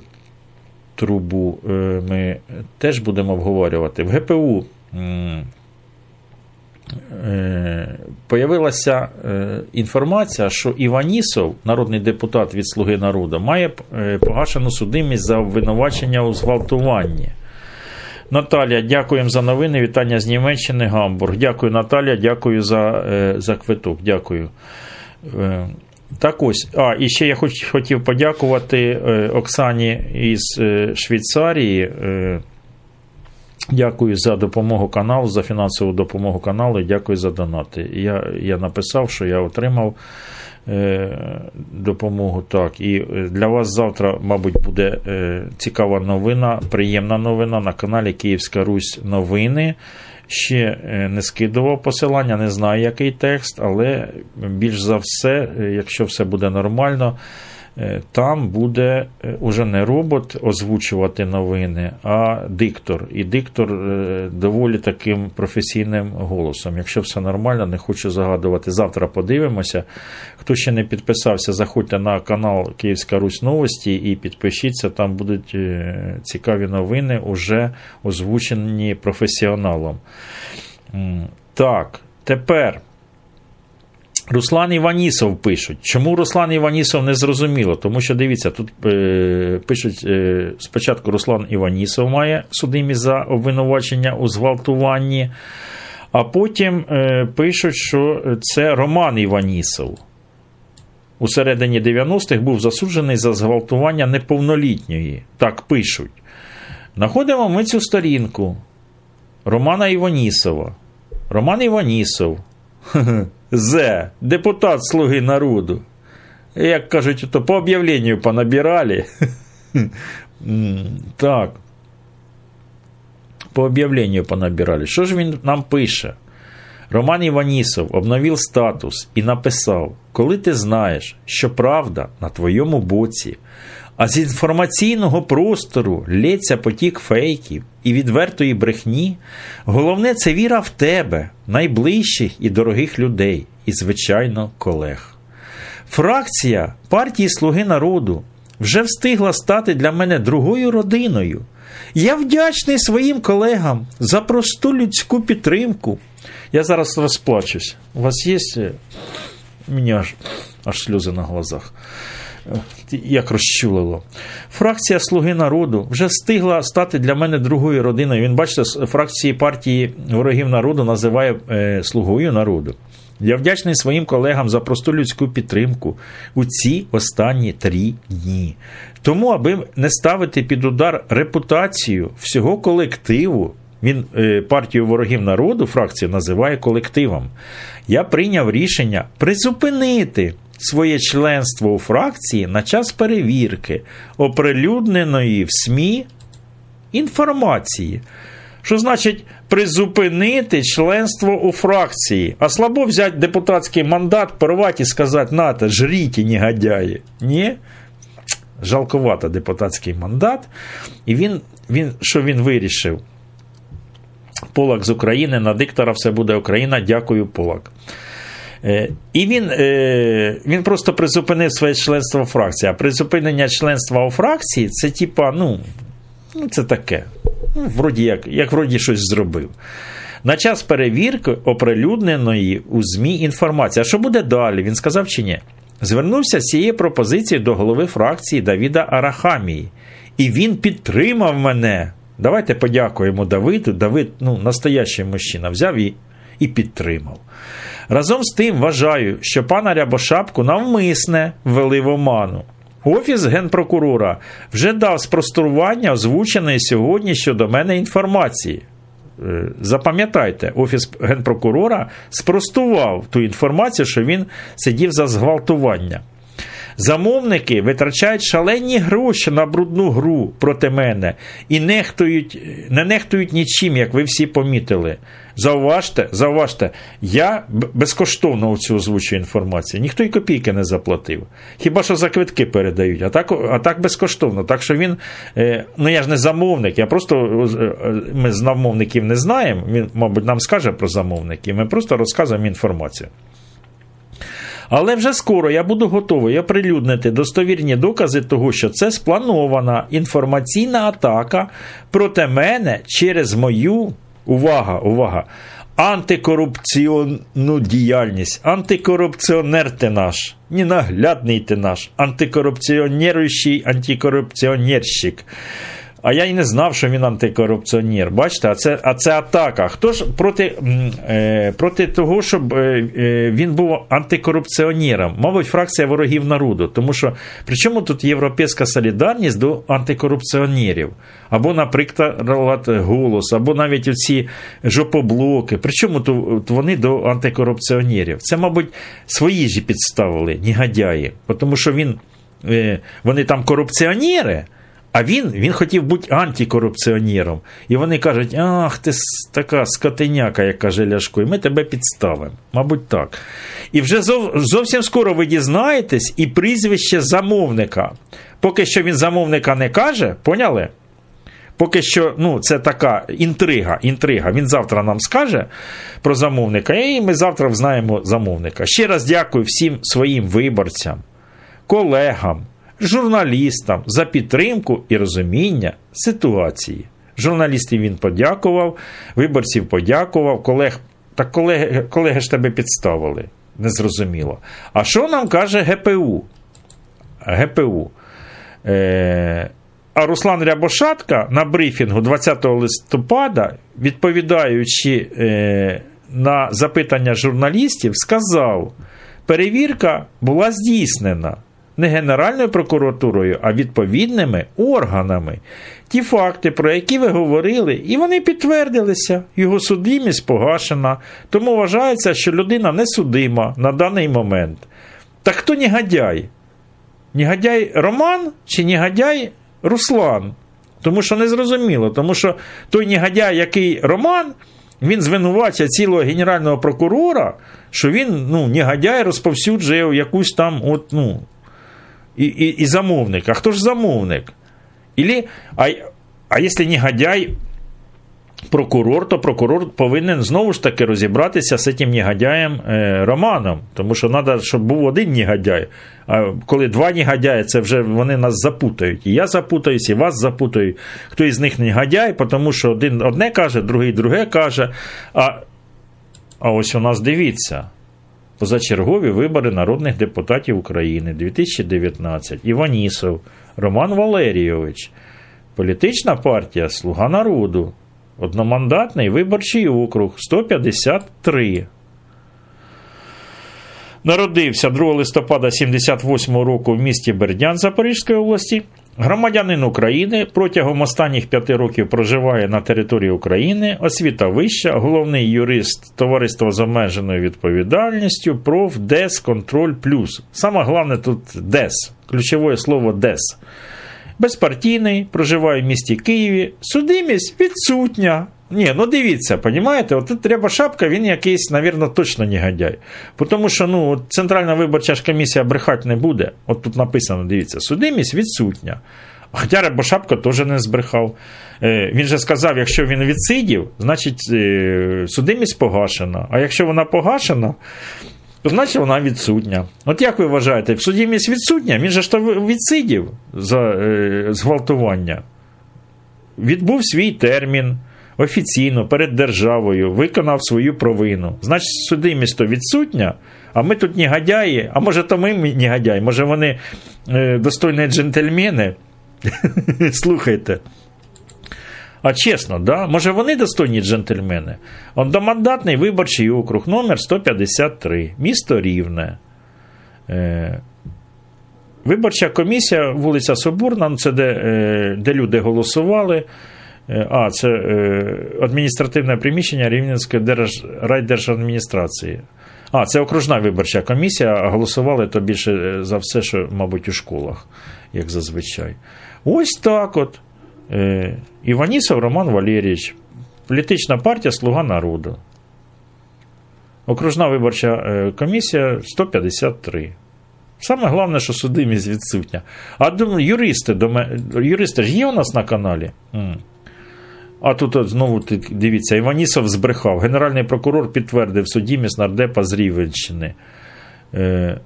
трубу е, ми теж будемо обговорювати. В ГПУ е, появилася е, інформація, що Іванісов, народний депутат від Слуги народу, має погашену судимість за обвинувачення у зґвалтуванні. Наталія, дякуємо за новини. Вітання з Німеччини, Гамбург. Дякую, Наталія, дякую за, за квиток. Дякую. Так ось, а, і ще я хоч, хотів подякувати е, Оксані із е, Швейцарії. Е, Дякую за допомогу каналу, за фінансову допомогу каналу і дякую за донати. Я, я написав, що я отримав е, допомогу. Так, і для вас завтра, мабуть, буде е, цікава новина, приємна новина на каналі Київська Русь новини. Ще е, не скидував посилання, не знаю, який текст, але більш за все, е, якщо все буде нормально, там буде е, уже не робот озвучувати новини, а диктор. І диктор е, доволі таким професійним голосом. Якщо все нормально, не хочу загадувати. Завтра подивимося. Хто ще не підписався, заходьте на канал Київська Русь Новості і підпишіться. Там будуть е, цікаві новини, уже озвучені професіоналом. Так, тепер. Руслан Іванісов пишуть. Чому Руслан Іванісов не зрозуміло? Тому що дивіться, тут е, пишуть е, спочатку Руслан Іванісов має судимість за обвинувачення у зґвалтуванні, а потім е, пишуть, що це Роман Іванісов. У середині 90-х був засуджений за зґвалтування неповнолітньої. Так пишуть. Находимо ми цю сторінку Романа Іванісова. Роман Іванісов. З. Депутат Слуги народу. Як кажуть, то по об'явленню понабирали. Так. По об'явленню понабирали. Що ж він нам пише? Роман Іванісов обновив статус і написав: Коли ти знаєш, що правда на твоєму боці, а з інформаційного простору лється потік фейків і відвертої брехні, головне це віра в тебе, найближчих і дорогих людей, і, звичайно, колег. Фракція партії Слуги народу вже встигла стати для мене другою родиною. Я вдячний своїм колегам за просту людську підтримку. Я зараз розплачусь. У вас є. е, Мені аж, аж сльози на глазах. Як розчулило. Фракція Слуги народу вже встигла стати для мене другою родиною. Він, бачите, фракції партії ворогів народу називає е, Слугою народу. Я вдячний своїм колегам за просту людську підтримку у ці останні три дні. Тому, аби не ставити під удар репутацію всього колективу, він е, партію ворогів народу, фракцію називає колективом. Я прийняв рішення призупинити своє членство у фракції на час перевірки, оприлюдненої в СМІ інформації. Що значить призупинити членство у фракції, а слабо взяти депутатський мандат, порвати і сказати, нате, жріть, негодяї. Ні? Жалкувато депутатський мандат. І він, він, що він вирішив? Полак з України, на диктора все буде Україна, дякую, Полак. Е, І він е, він просто призупинив своє членство у фракції. А призупинення членства у фракції це типа, ну, ну це таке. Ну, вроді як, як вроді щось зробив. На час перевірки оприлюдненої у ЗМІ інформації. А що буде далі? Він сказав чи ні? Звернувся з цією пропозицією до голови фракції Давіда Арахамії. І він підтримав мене. Давайте подякуємо Давиду. Давид, ну, настоящий мужчина, взяв і, і підтримав. Разом з тим вважаю, що пана Рябошапку навмисне ввели в оману. Офіс генпрокурора вже дав спростування озвученої сьогодні щодо мене інформації. Е, Запам'ятайте, Офіс генпрокурора спростував ту інформацію, що він сидів за зґвалтування. Замовники витрачають шалені гроші на брудну гру проти мене і нехтують, не нехтують нічим, як ви всі помітили. Зауважте, зауважте, я безкоштовно цю озвучую інформацію. Ніхто й копійки не заплатив. Хіба що за квитки передають, а так, а так безкоштовно. Так що він, е, ну я ж не замовник, я просто е, е, ми замовників не знаємо. Він, мабуть, нам скаже про замовників. Ми просто розказуємо інформацію. Але вже скоро я буду готовий оприлюднити достовірні докази того, що це спланована інформаційна атака проти мене через мою увага, увага, антикорупційну діяльність. Антикорупціонер ти наш, ненаглядний ти наш, антикорупціонеруючий антикорупціонерщик. А я й не знав, що він антикорупціонер. Бачите, а це, а це атака. Хто ж проти, е, проти того, щоб е, е, він був антикорупціонером? Мабуть, фракція ворогів народу. Тому що при чому тут європейська солідарність до антикорупціонерів? Або, наприклад, голос, або навіть оці жопоблоки. Причому тут вони до антикорупціонерів? Це, мабуть, свої ж підставили, негодяї. Тому що він, е, вони там корупціонери. А він він хотів бути антикорупціонером. І вони кажуть: ах, ти така скотиняка, як каже Ляшко, і ми тебе підставимо. Мабуть, так. І вже зов, зовсім скоро ви дізнаєтесь і прізвище замовника. Поки що він замовника не каже, поняли? Поки що, ну, це така інтрига. інтрига. Він завтра нам скаже про замовника, і ми завтра знаємо замовника. Ще раз дякую всім своїм виборцям, колегам, журналістам за підтримку і розуміння ситуації. Журналістів він подякував, виборців подякував, колег. Так колеги, колеги ж тебе підставили. Незрозуміло. А що нам каже ГПУ? ГПУ. Е, а Руслан Рябошатка на брифінгу 20 листопада, відповідаючи е, на запитання журналістів, сказав: перевірка була здійснена не Генеральною прокуратурою, а відповідними органами. Ті факти, про які ви говорили, і вони підтвердилися, його судимість погашена, тому вважається, що людина не судима на даний момент. Так хто негодяй? Негодяй Роман чи негодяй Руслан? Тому що не зрозуміло, тому що той негодяй, який Роман, він звинувачує цілого генерального прокурора, що він ну, негодяй розповсюджує якусь там от, ну, і, і, і замовник. А хто ж замовник? Ілі, а, а якщо негодяй прокурор, то прокурор повинен знову ж таки розібратися з цим негодяєм е, Романом. Тому що треба, щоб був один негодяй. А коли два негодяї, це вже вони нас запутають. І я запутаюсь, і вас запутають. Хто із них негодяй, тому що один одне каже, другий друге каже. А, а ось у нас дивіться. Позачергові вибори народних депутатів України 2019. Іванісов, Роман Валерійович, політична партія Слуга народу, одномандатний виборчий округ 153. Народився 2 листопада 78 року в місті Бердян Запорізької області. Громадянин України протягом останніх п'яти років проживає на території України, освіта вища, головний юрист Товариства з обмеженою відповідальністю, проф ДЕС Контроль Плюс. Саме головне тут ДЕС, ключове слово ДЕС. Безпартійний, проживає в місті Києві, судимість відсутня. Ні, ну дивіться, понімаєте, от тут треба шапка, він якийсь, навірно, точно негодяй. Тому що ну, Центральна виборча ж комісія брехати не буде. От тут написано, дивіться, судимість відсутня. Хоча Рябошапка теж не збрехав. Е, він же сказав, якщо він відсидів, значить е, судимість погашена. А якщо вона погашена, то значить вона відсутня. От як ви вважаєте, судимість відсутня? Він же ж то відсидів за е, зґвалтування. Відбув свій термін офіційно перед державою виконав свою провину. Значить, судимість то відсутня, а ми тут негодяї, а може, то ми негодяї, може вони е, достойні джентльмени. Слухайте. А чесно, да? може вони достойні джентльмени? Одномандатний виборчий округ номер 153 місто Рівне. Е, Виборча комісія, вулиця Соборна, це де, е, де люди голосували. Е, а, це е, адміністративне приміщення Рівненської держ... райдержадміністрації. А, це окружна виборча комісія, голосували то більше е, за все, що, мабуть, у школах, як зазвичай. Ось так от. Іванісов Роман Валерійович, політична партія Слуга народу. Окружна виборча комісія 153. Саме головне, що судимість відсутня. А юристи, юристи ж є у нас на каналі? А тут знову дивіться, Іванісов збрехав. Генеральний прокурор підтвердив судімість нардепа з Рівенщини. Е,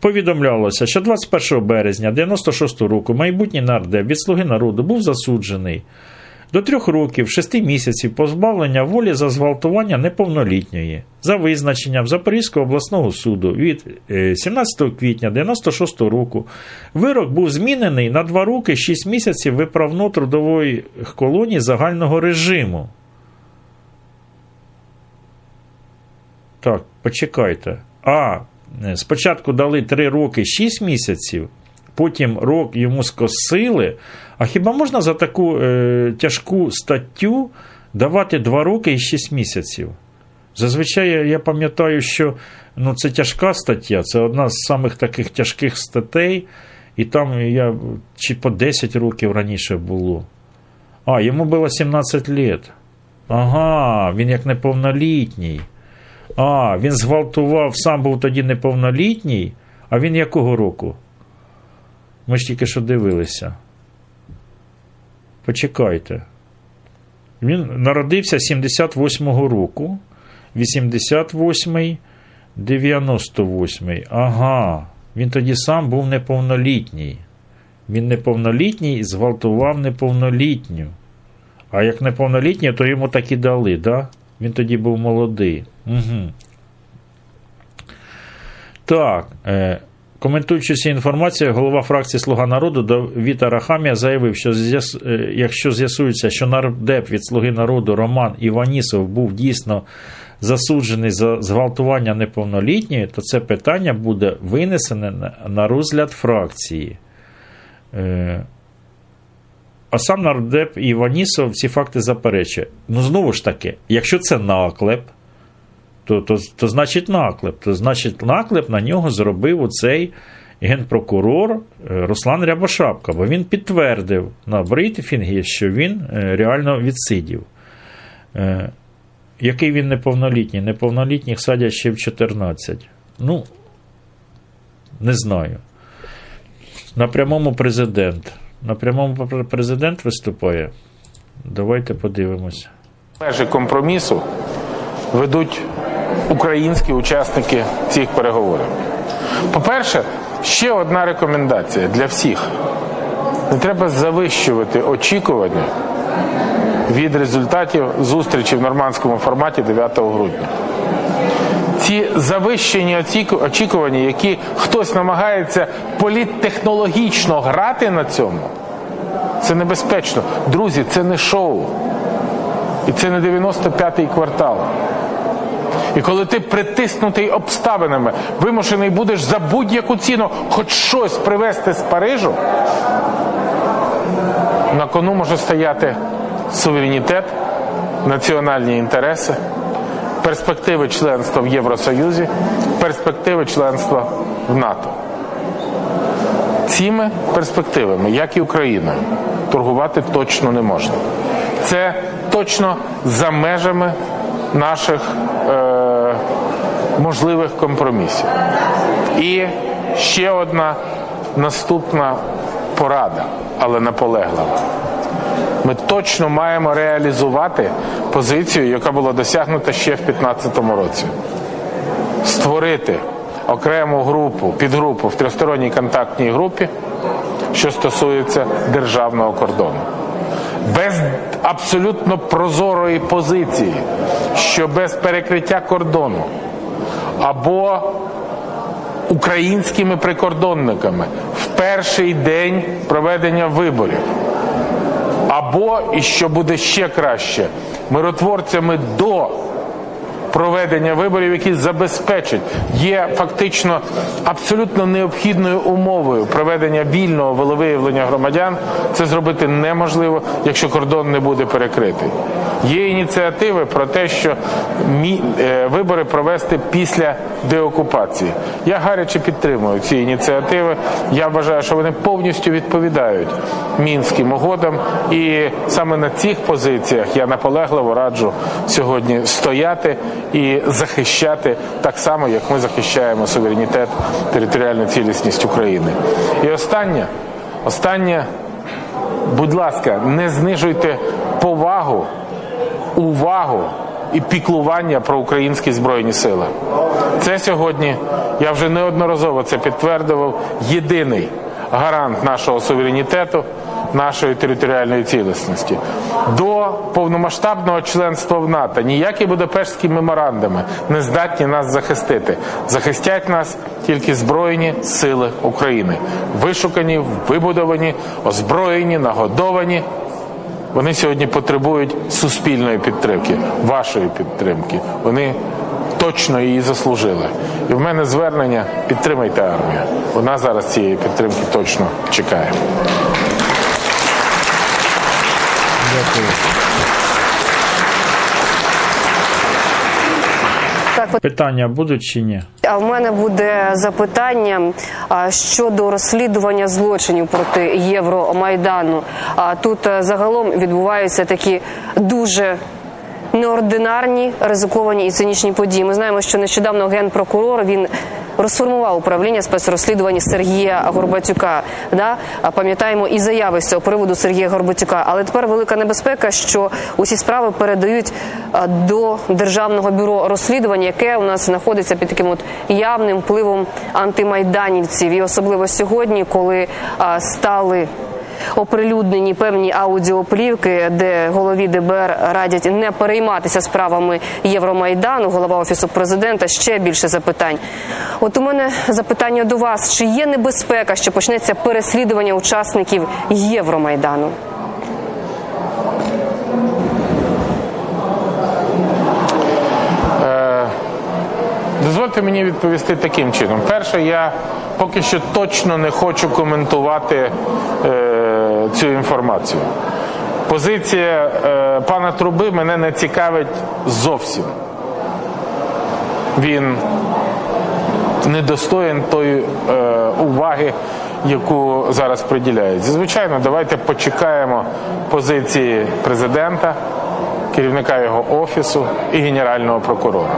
Повідомлялося, що 21 березня 96 року майбутній нардеп від Слуги народу був засуджений до трьох років, шести місяців позбавлення волі за зґвалтування неповнолітньої за визначенням Запорізького обласного суду від 17 е, квітня 96 року вирок був змінений на два роки 6 місяців виправно трудової колонії загального режиму. Так, почекайте. А е, спочатку дали 3 роки 6 місяців, потім рок йому скосили. А хіба можна за таку е, тяжку статтю давати 2 роки і 6 місяців? Зазвичай я пам'ятаю, що ну, це тяжка стаття, це одна з самих таких тяжких статей. І там я чи по 10 років раніше було. А, йому було 17 літ. Ага, він як неповнолітній. А, він зґвалтував, сам був тоді неповнолітній. А він якого року? Ми ж тільки що дивилися. Почекайте. Він народився 78-го року. 88-й, 98-й. Ага. Він тоді сам був неповнолітній. Він неповнолітній і зґвалтував неповнолітню. А як неповнолітній, то йому так і дали, да? Він тоді був молодий. Угу. Так. Е, коментуючи цю інформацію, голова фракції Слуга народу Давід Арахамія заявив, що е, якщо з'ясується, що нардеп від Слуги народу Роман Іванісов був дійсно засуджений за зґвалтування неповнолітньої, то це питання буде винесене на, на розгляд фракції. Е, а сам нардеп Іванісов ці факти заперечує. Ну, знову ж таки, якщо це наклеп, то, то, то значить наклеп. То значить, наклеп на нього зробив оцей генпрокурор е, Руслан Рябошапка, бо він підтвердив на брифінгі, що він е, реально відсидів. Е, Який він неповнолітній? Неповнолітніх садять ще в 14. Ну, не знаю. На прямому президент. На прямому президент виступає. Давайте подивимося. межі компромісу ведуть українські учасники цих переговорів. По-перше, ще одна рекомендація для всіх: не треба завищувати очікування від результатів зустрічі в нормандському форматі 9 грудня. Ці завищені очікування, які хтось намагається політтехнологічно грати на цьому, це небезпечно. Друзі, це не шоу. І це не 95-й квартал. І коли ти притиснутий обставинами, вимушений будеш за будь-яку ціну хоч щось привезти з Парижу, на кону може стояти суверенітет, національні інтереси, перспективи членства в Євросоюзі, перспективи членства в НАТО. Цими перспективами, як і Україною, торгувати точно не можна. Це точно за межами наших е, можливих компромісів. І ще одна наступна порада, але наполеглива. Ми точно маємо реалізувати позицію, яка була досягнута ще в 2015 році. Створити окрему групу, підгрупу в тристоронній контактній групі, що стосується державного кордону. Без абсолютно прозорої позиції, що без перекриття кордону або українськими прикордонниками в перший день проведення виборів, або, і що буде ще краще, миротворцями до проведення виборів, які забезпечать, є фактично абсолютно необхідною умовою проведення вільного волевиявлення громадян. Це зробити неможливо, якщо кордон не буде перекритий. Є ініціативи про те, що е, вибори провести після деокупації. Я гаряче підтримую ці ініціативи. Я вважаю, що вони повністю відповідають мінським угодам, і саме на цих позиціях я наполегливо раджу сьогодні стояти і захищати так само, як ми захищаємо суверенітет, територіальну цілісність України. І останнє, останнє, будь ласка, не знижуйте повагу, увагу і піклування про українські збройні сили. Це сьогодні, я вже неодноразово це підтвердував, єдиний гарант нашого суверенітету, нашої територіальної цілісності. До повномасштабного членства в НАТО ніякі Будапештські меморандуми не здатні нас захистити. Захистять нас тільки Збройні сили України, вишукані, вибудовані, озброєні, нагодовані. Вони сьогодні потребують суспільної підтримки, вашої підтримки. Вони точно її заслужили. І в мене звернення підтримайте армію. Вона зараз цієї підтримки точно чекає. Так, Питання будуть чи ні? А в мене буде запитання щодо розслідування злочинів проти Євромайдану. А тут е, загалом відбуваються такі дуже неординарні, ризиковані і цинічні події. Ми знаємо, що нещодавно генпрокурор він розформував управління спецрозслідувань Сергія Горбатюка. Да? Пам'ятаємо і заяви з цього приводу Сергія Горбатюка. Але тепер велика небезпека, що усі справи передають до державного бюро розслідувань, яке у нас знаходиться під таким от явним впливом антимайданівців, і особливо сьогодні, коли стали оприлюднені певні аудіоплівки, де голові ДБР радять не перейматися справами Євромайдану, голова офісу президента. Ще більше запитань. От у мене запитання до вас: чи є небезпека, що почнеться переслідування учасників Євромайдану? Дозвольте мені відповісти таким чином. Перше, я поки що точно не хочу коментувати е, цю інформацію. Позиція е, пана Труби мене не цікавить зовсім. Він недостоїн тої е, уваги, яку зараз приділяють. Звичайно, давайте почекаємо позиції президента, керівника його офісу і генерального прокурора.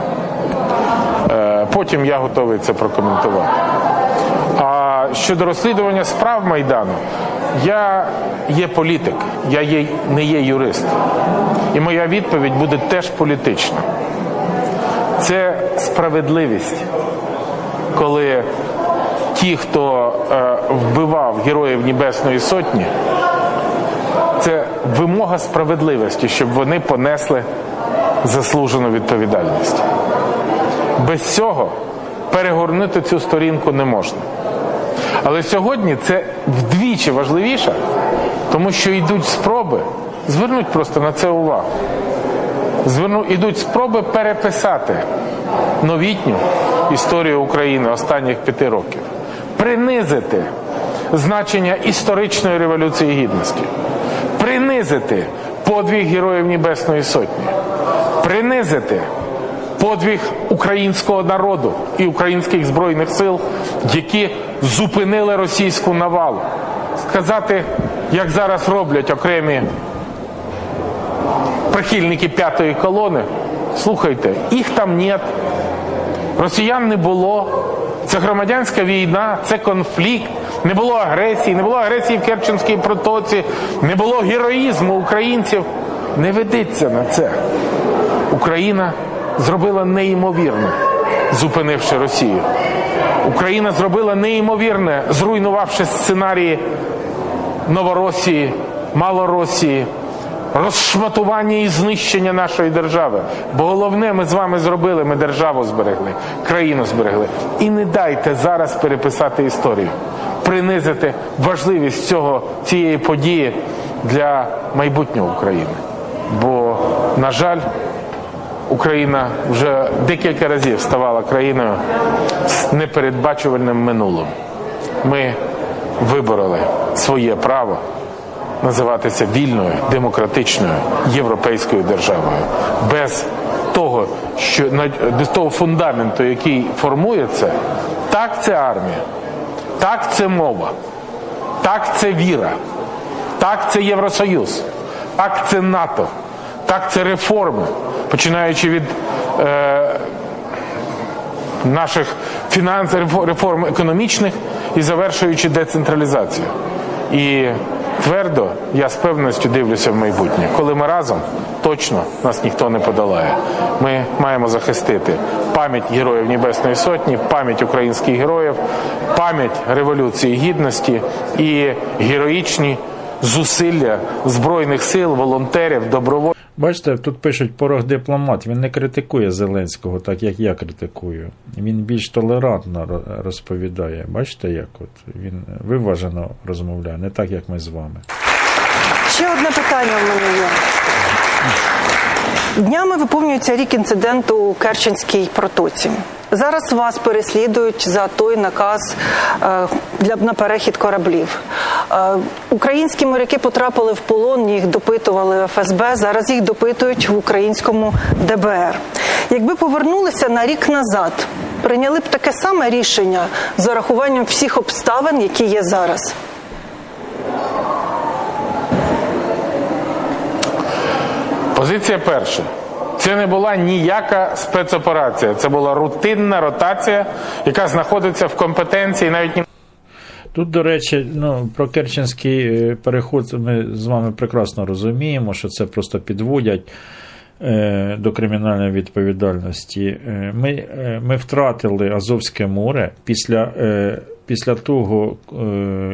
Потім я готовий це прокоментувати. А щодо розслідування справ Майдану, я є політик, я є, не є юрист. І моя відповідь буде теж політична. Це справедливість, коли ті, хто е, вбивав героїв Небесної Сотні, це вимога справедливості, щоб вони понесли заслужену відповідальність. Без цього перегорнути цю сторінку не можна. Але сьогодні це вдвічі важливіше, тому що йдуть спроби, звернуть просто на це увагу. Зверну, йдуть спроби переписати новітню історію України останніх п'яти років, принизити значення історичної революції гідності, принизити подвиг Героїв Небесної Сотні, принизити подвиг українського народу і українських збройних сил, які зупинили російську навалу. Сказати, як зараз роблять окремі прихильники п'ятої колони, слухайте, їх там нет, росіян не було. Це громадянська війна, це конфлікт, не було агресії, не було агресії в Керченській протоці, не було героїзму українців. Не ведеться на це. Україна зробила неймовірне, зупинивши Росію. Україна зробила неймовірне, зруйнувавши сценарії Новоросії, Малоросії, розшматування і знищення нашої держави. Бо головне ми з вами зробили, ми державу зберегли, країну зберегли. І не дайте зараз переписати історію, принизити важливість цього, цієї події для майбутнього України. Бо, на жаль, Україна вже декілька разів ставала країною з непередбачувальним минулим. Ми вибороли своє право називатися вільною, демократичною європейською державою без того, що без того фундаменту, який формується, так це армія, так це мова, так це віра, так це Євросоюз, так це НАТО, так це реформи, починаючи від е, наших фінанс, реформ економічних і завершуючи децентралізацію. І твердо я з певністю дивлюся в майбутнє. Коли ми разом, точно нас ніхто не подолає. Ми маємо захистити пам'ять героїв Небесної Сотні, пам'ять українських героїв, пам'ять Революції Гідності і героїчні зусилля збройних сил, волонтерів, добровольців. Бачите, тут пишуть порог дипломат. Він не критикує Зеленського, так як я критикую. Він більш толерантно розповідає. Бачите, як от він виважено розмовляє, не так, як ми з вами. Ще одне питання в мене є. Днями виповнюється рік інциденту у Керченській протоці. Зараз вас переслідують за той наказ для на перехід кораблів. Українські моряки потрапили в полон, їх допитували в ФСБ. Зараз їх допитують в українському ДБР. Якби повернулися на рік назад, прийняли б таке саме рішення з урахуванням всіх обставин, які є зараз. Позиція перша. Це не була ніяка спецоперація. Це була рутинна ротація, яка знаходиться в компетенції навіть. Тут, до речі, ну, про Керченський е, переход ми з вами прекрасно розуміємо, що це просто підводять е, до кримінальної відповідальності. Е, Ми, ми втратили Азовське море після, після того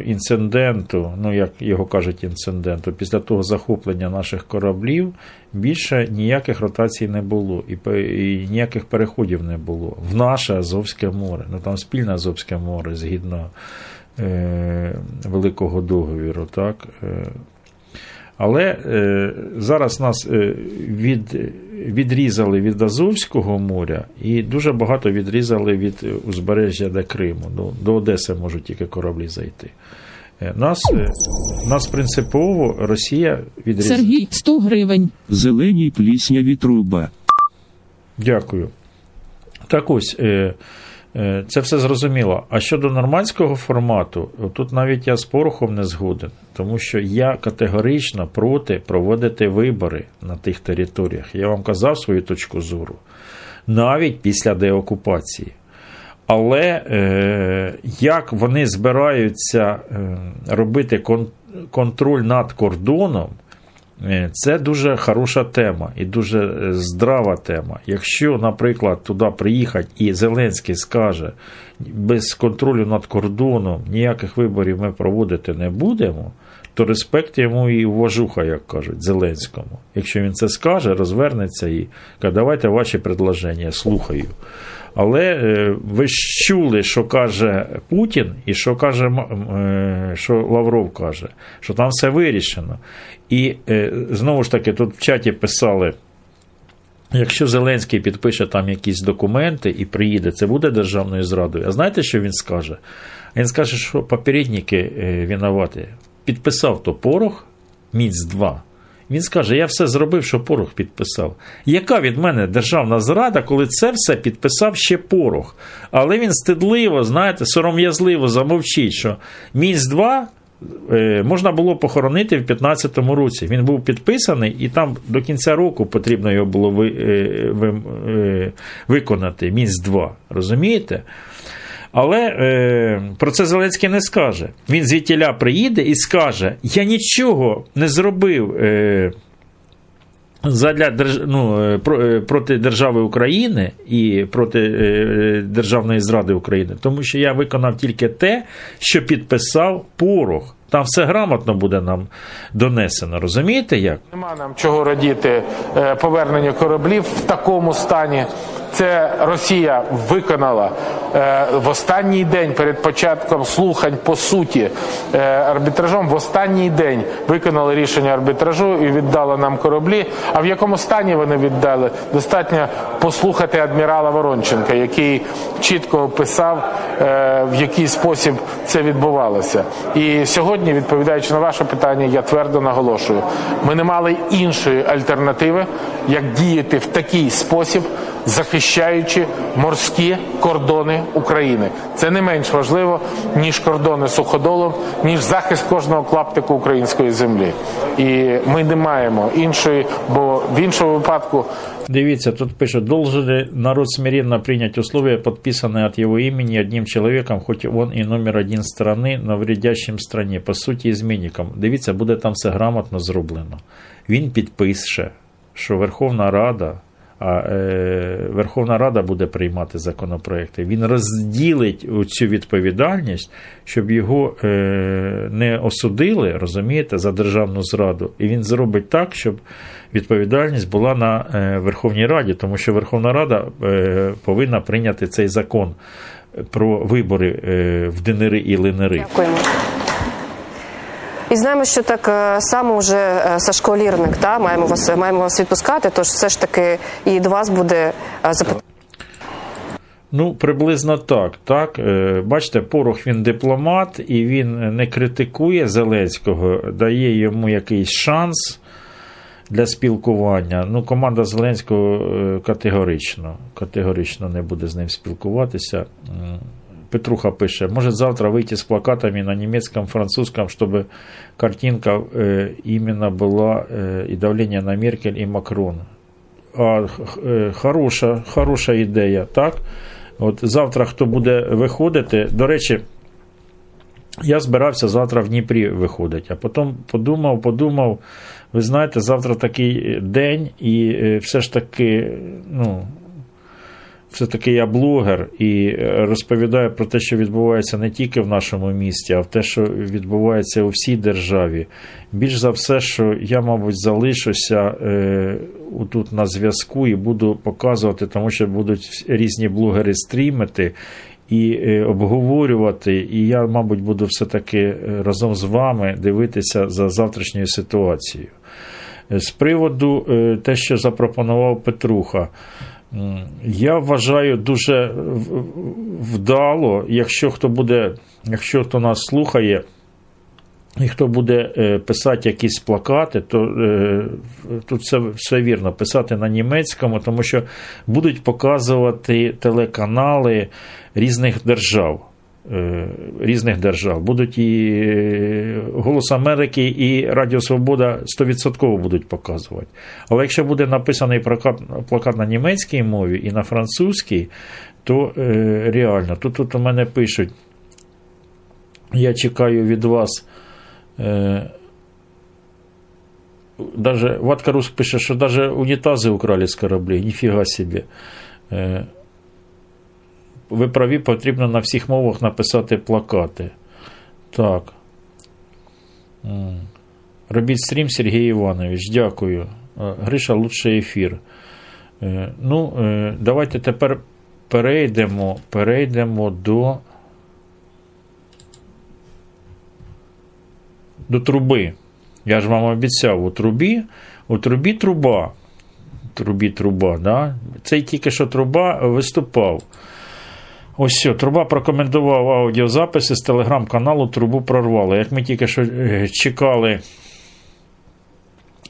інциденту, ну як його кажуть, інциденту, після того захоплення наших кораблів більше ніяких ротацій не було і, і ніяких переходів не було в наше Азовське море. Ну там спільне Азовське море згідно Великого договіру. Так? Е, але е, зараз нас е, від, відрізали від Азовського моря і дуже багато відрізали від узбережжя до Криму. До, до Одеси можуть тільки кораблі зайти. Е, Нас, е, нас принципово Росія відрізала. Сергій 100 гривень. Зеленій плісняві труба. Дякую. Так ось, е, е, це все зрозуміло. А щодо нормандського формату, тут навіть я з порохом не згоден, тому що я категорично проти проводити вибори на тих територіях. Я вам казав свою точку зору, навіть після деокупації. Але е, як вони збираються е, робити кон- контроль над кордоном, Е, Це дуже хороша тема і дуже е, здрава тема. Якщо, наприклад, туди приїхати і Зеленський скаже, без контролю над кордоном ніяких виборів ми проводити не будемо, то респект йому і уважуха, як кажуть, Зеленському. Якщо він це скаже, розвернеться і каже, давайте ваші предложення, слухаю. Але е, ви ж чули, що каже Путін, і що каже е, що Лавров каже, що там все вирішено. І е, знову ж таки, тут в чаті писали. Якщо Зеленський підпише там якісь документи і приїде, це буде державною зрадою. А знаєте, що він скаже? Він скаже, що попередники винуваті. Підписав то порох, міць 2. Він скаже: я все зробив, що порох підписав. Яка від мене державна зрада, коли це все підписав ще порох? Але він стидливо, знаєте, сором'язливо замовчить, що міць 2 е, можна було похоронити в 2015 році. Він був підписаний, і там до кінця року потрібно його було ви, е, ви, е, виконати. Мінськ 2. Розумієте? Але е, про це Зеленський не скаже. Він звідтіля приїде і скаже: Я нічого не зробив. Е, Задля ну, е, е, проти держави України і проти е, державної зради України, тому що я виконав тільки те, що підписав порох. Там все грамотно буде нам донесено. Розумієте як? Нема нам чого радіти поверненню кораблів в такому стані. Це Росія виконала е, в останній день перед початком слухань по суті е, арбітражом. В останній день виконали рішення арбітражу і віддала нам кораблі. А в якому стані вони віддали? Достатньо послухати адмірала Воронченка, який чітко описав, е, в який спосіб це відбувалося. І сьогодні, відповідаючи на ваше питання, я твердо наголошую: ми не мали іншої альтернативи, як діяти в такий спосіб, захищаючи морські кордони України. Це не менш важливо ніж кордони суходолом, ніж захист кожного клаптику української землі. І ми не маємо іншої, бо в іншому випадку Дивіться, тут пишут, должен народ смиренно принять условия, подписанные от его имени одним человеком, хоть он и номер один страны, но вредящим стране, по суті, изменником. Дивіться, буде там все грамотно зроблено. Він підпише, що Верховна Рада, а е, Верховна Рада буде приймати законопроекти. Він розділить цю відповідальність, щоб його е, не осудили, розумієте, за державну зраду. І він зробить так, щоб відповідальність була на е, Верховній Раді, тому що Верховна Рада е, повинна прийняти цей закон про вибори е, в ДНР і ЛНР. Дякуємо. І знаємо, що так е, само вже е, Сашко Лірник, та маємо вас маємо вас відпускати. Тож все ж таки і до вас буде е, запитання. Ну, приблизно так. так. Бачите, Порох він дипломат, і він не критикує Зеленського, дає йому якийсь шанс для спілкування. Ну, команда Зеленського категорично, категорично не буде з ним спілкуватися. М, Петруха пише, может завтра выйти с плакатами на немецком, французском, чтобы картинка э, именно была э, и давление на Меркель и Макрон. А, х- е, хороша, хороша ідея, так? От завтра хто буде виходити, до речі, я збирався завтра в Дніпрі виходити, а потім подумав, подумав, ви знаєте, завтра такий день, і е, все ж таки, ну, все-таки я блогер і е, розповідаю про те, що відбувається не тільки в нашому місті, а в те, що відбувається у всій державі. Більш за все, що я, мабуть, залишуся е, тут на зв'язку і буду показувати, тому що будуть різні блогери стрімити. І е, обговорювати, і я, мабуть, буду все-таки е, разом з вами дивитися за завтрашньою ситуацією. З приводу те, що запропонував Петруха, Я вважаю дуже вдало, якщо хто буде, якщо хто нас слухає, і хто буде е, писати якісь плакати, то е, тут все, все вірно, писати на німецькому, тому що будуть показувати телеканали різних держав. Е, Різних держав. Будуть і е, Голос Америки, і Радіо Свобода 100% будуть показувати. Але якщо буде написаний плакат, плакат на німецькій мові і на французькій, то е, реально, тут, тут у мене пишуть, я чекаю від вас. Даже Ватка Рус пише, що даже унітази украли з кораблей. Ніфіга собі. Ви праві, потрібно на всіх мовах написати плакати. Так. Робіть стрім, Сергій Іванович, дякую. Е, Гриша, лучший ефір. Е, Ну, е, давайте тепер перейдемо, перейдемо до. До труби. Я ж вам обіцяв, у трубі, у трубі труба. Трубі труба, да? Цей тільки що труба виступав. Ось все, труба прокоментував аудіозаписи з телеграм-каналу Трубу прорвало. Як ми тільки що е, чекали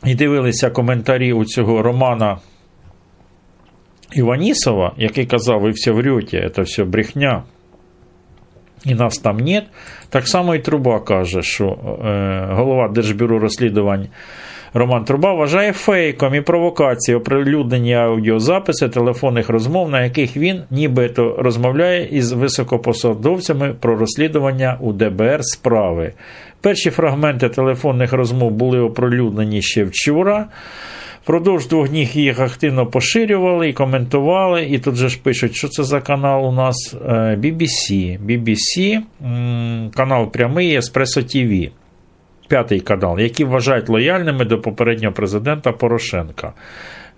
і дивилися коментарі у цього Романа Іванісова, який казав, ви все врете, це все брехня, і нас там нет. Так само і Труба каже, що е, голова Держбюро розслідувань Роман Труба вважає фейком і провокацією оприлюднені аудіозаписи телефонних розмов, на яких він нібито розмовляє із високопосадовцями про розслідування у ДБР справи. Перші фрагменти телефонних розмов були оприлюднені ще вчора. Впродовж двох днів їх активно поширювали і коментували. І тут же ж пишуть, що це за канал у нас Е, BBC. BBC, канал прямий Еспресо ТВ. П'ятий канал, які вважають лояльними до попереднього президента Порошенка.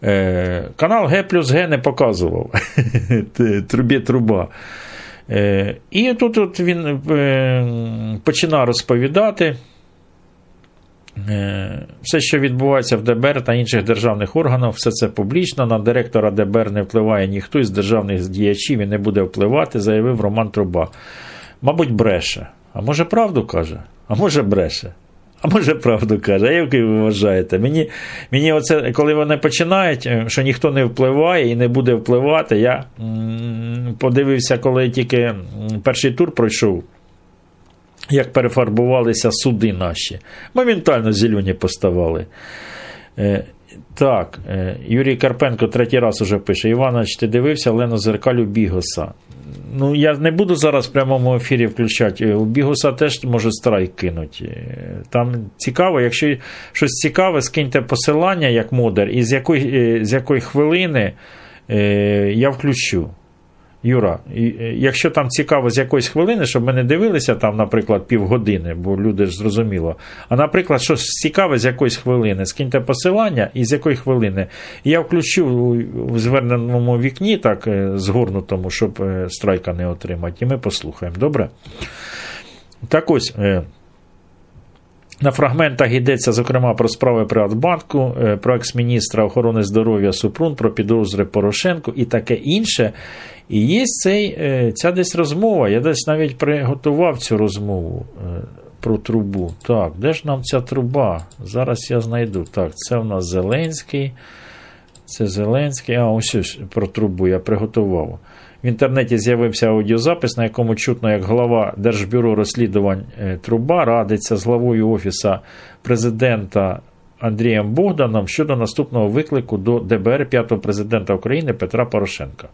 Е, канал Г плюс Г не показував. Трубі труба. Е, і тут от він е, починає розповідати. Е, Все, що відбувається в ДБР та інших державних органах, все це публічно. На директора ДБР не впливає ніхто із державних діячів і не буде впливати, заявив Роман Труба. Мабуть, бреше. А може, правду каже? А може, бреше. А може, правду каже, а як ви вважаєте? Мені, мені оце, коли вони починають, е, що ніхто не впливає і не буде впливати, я подивився, коли тільки перший тур пройшов як перефарбувалися суди наші. Моментально зелені поставали. Е, так, е, Юрій Карпенко третій раз уже пише: Іванович, ти дивився Лену Зеркалю Бігоса. Ну, я не буду зараз в прямому ефірі включати. У Бігуса теж може страйк кинути. Е, Там цікаво, якщо щось цікаве, скиньте посилання як модер, і з якої, е, з якої хвилини е, я включу. Юра, е, якщо там цікаво з якоїсь хвилини, щоб ми не дивилися там, наприклад, півгодини, бо люди ж зрозуміло. А наприклад, щось цікаве з якоїсь хвилини, скиньте посилання і з якої хвилини. Я включу в зверненому вікні, так е, згорнутому, щоб е, страйка не отримати. І ми послухаємо. Добре? Так ось. На фрагментах йдеться, зокрема, про справи Приватбанку, е, про екс-міністра охорони здоров'я Супрун, про підозри Порошенко і таке інше. І є цей, е, ця десь розмова. Я десь навіть приготував цю розмову е, про трубу. Так, де ж нам ця труба? Зараз я знайду. Так, це в нас Зеленський. Це Зеленський. А, ось про трубу я приготував. В інтернеті з'явився аудіозапис, на якому чутно, як голова Держбюро розслідувань е, Труба радиться з главою Офіса президента Андрієм Богданом щодо наступного виклику до ДБР п'ятого президента України Петра Порошенка.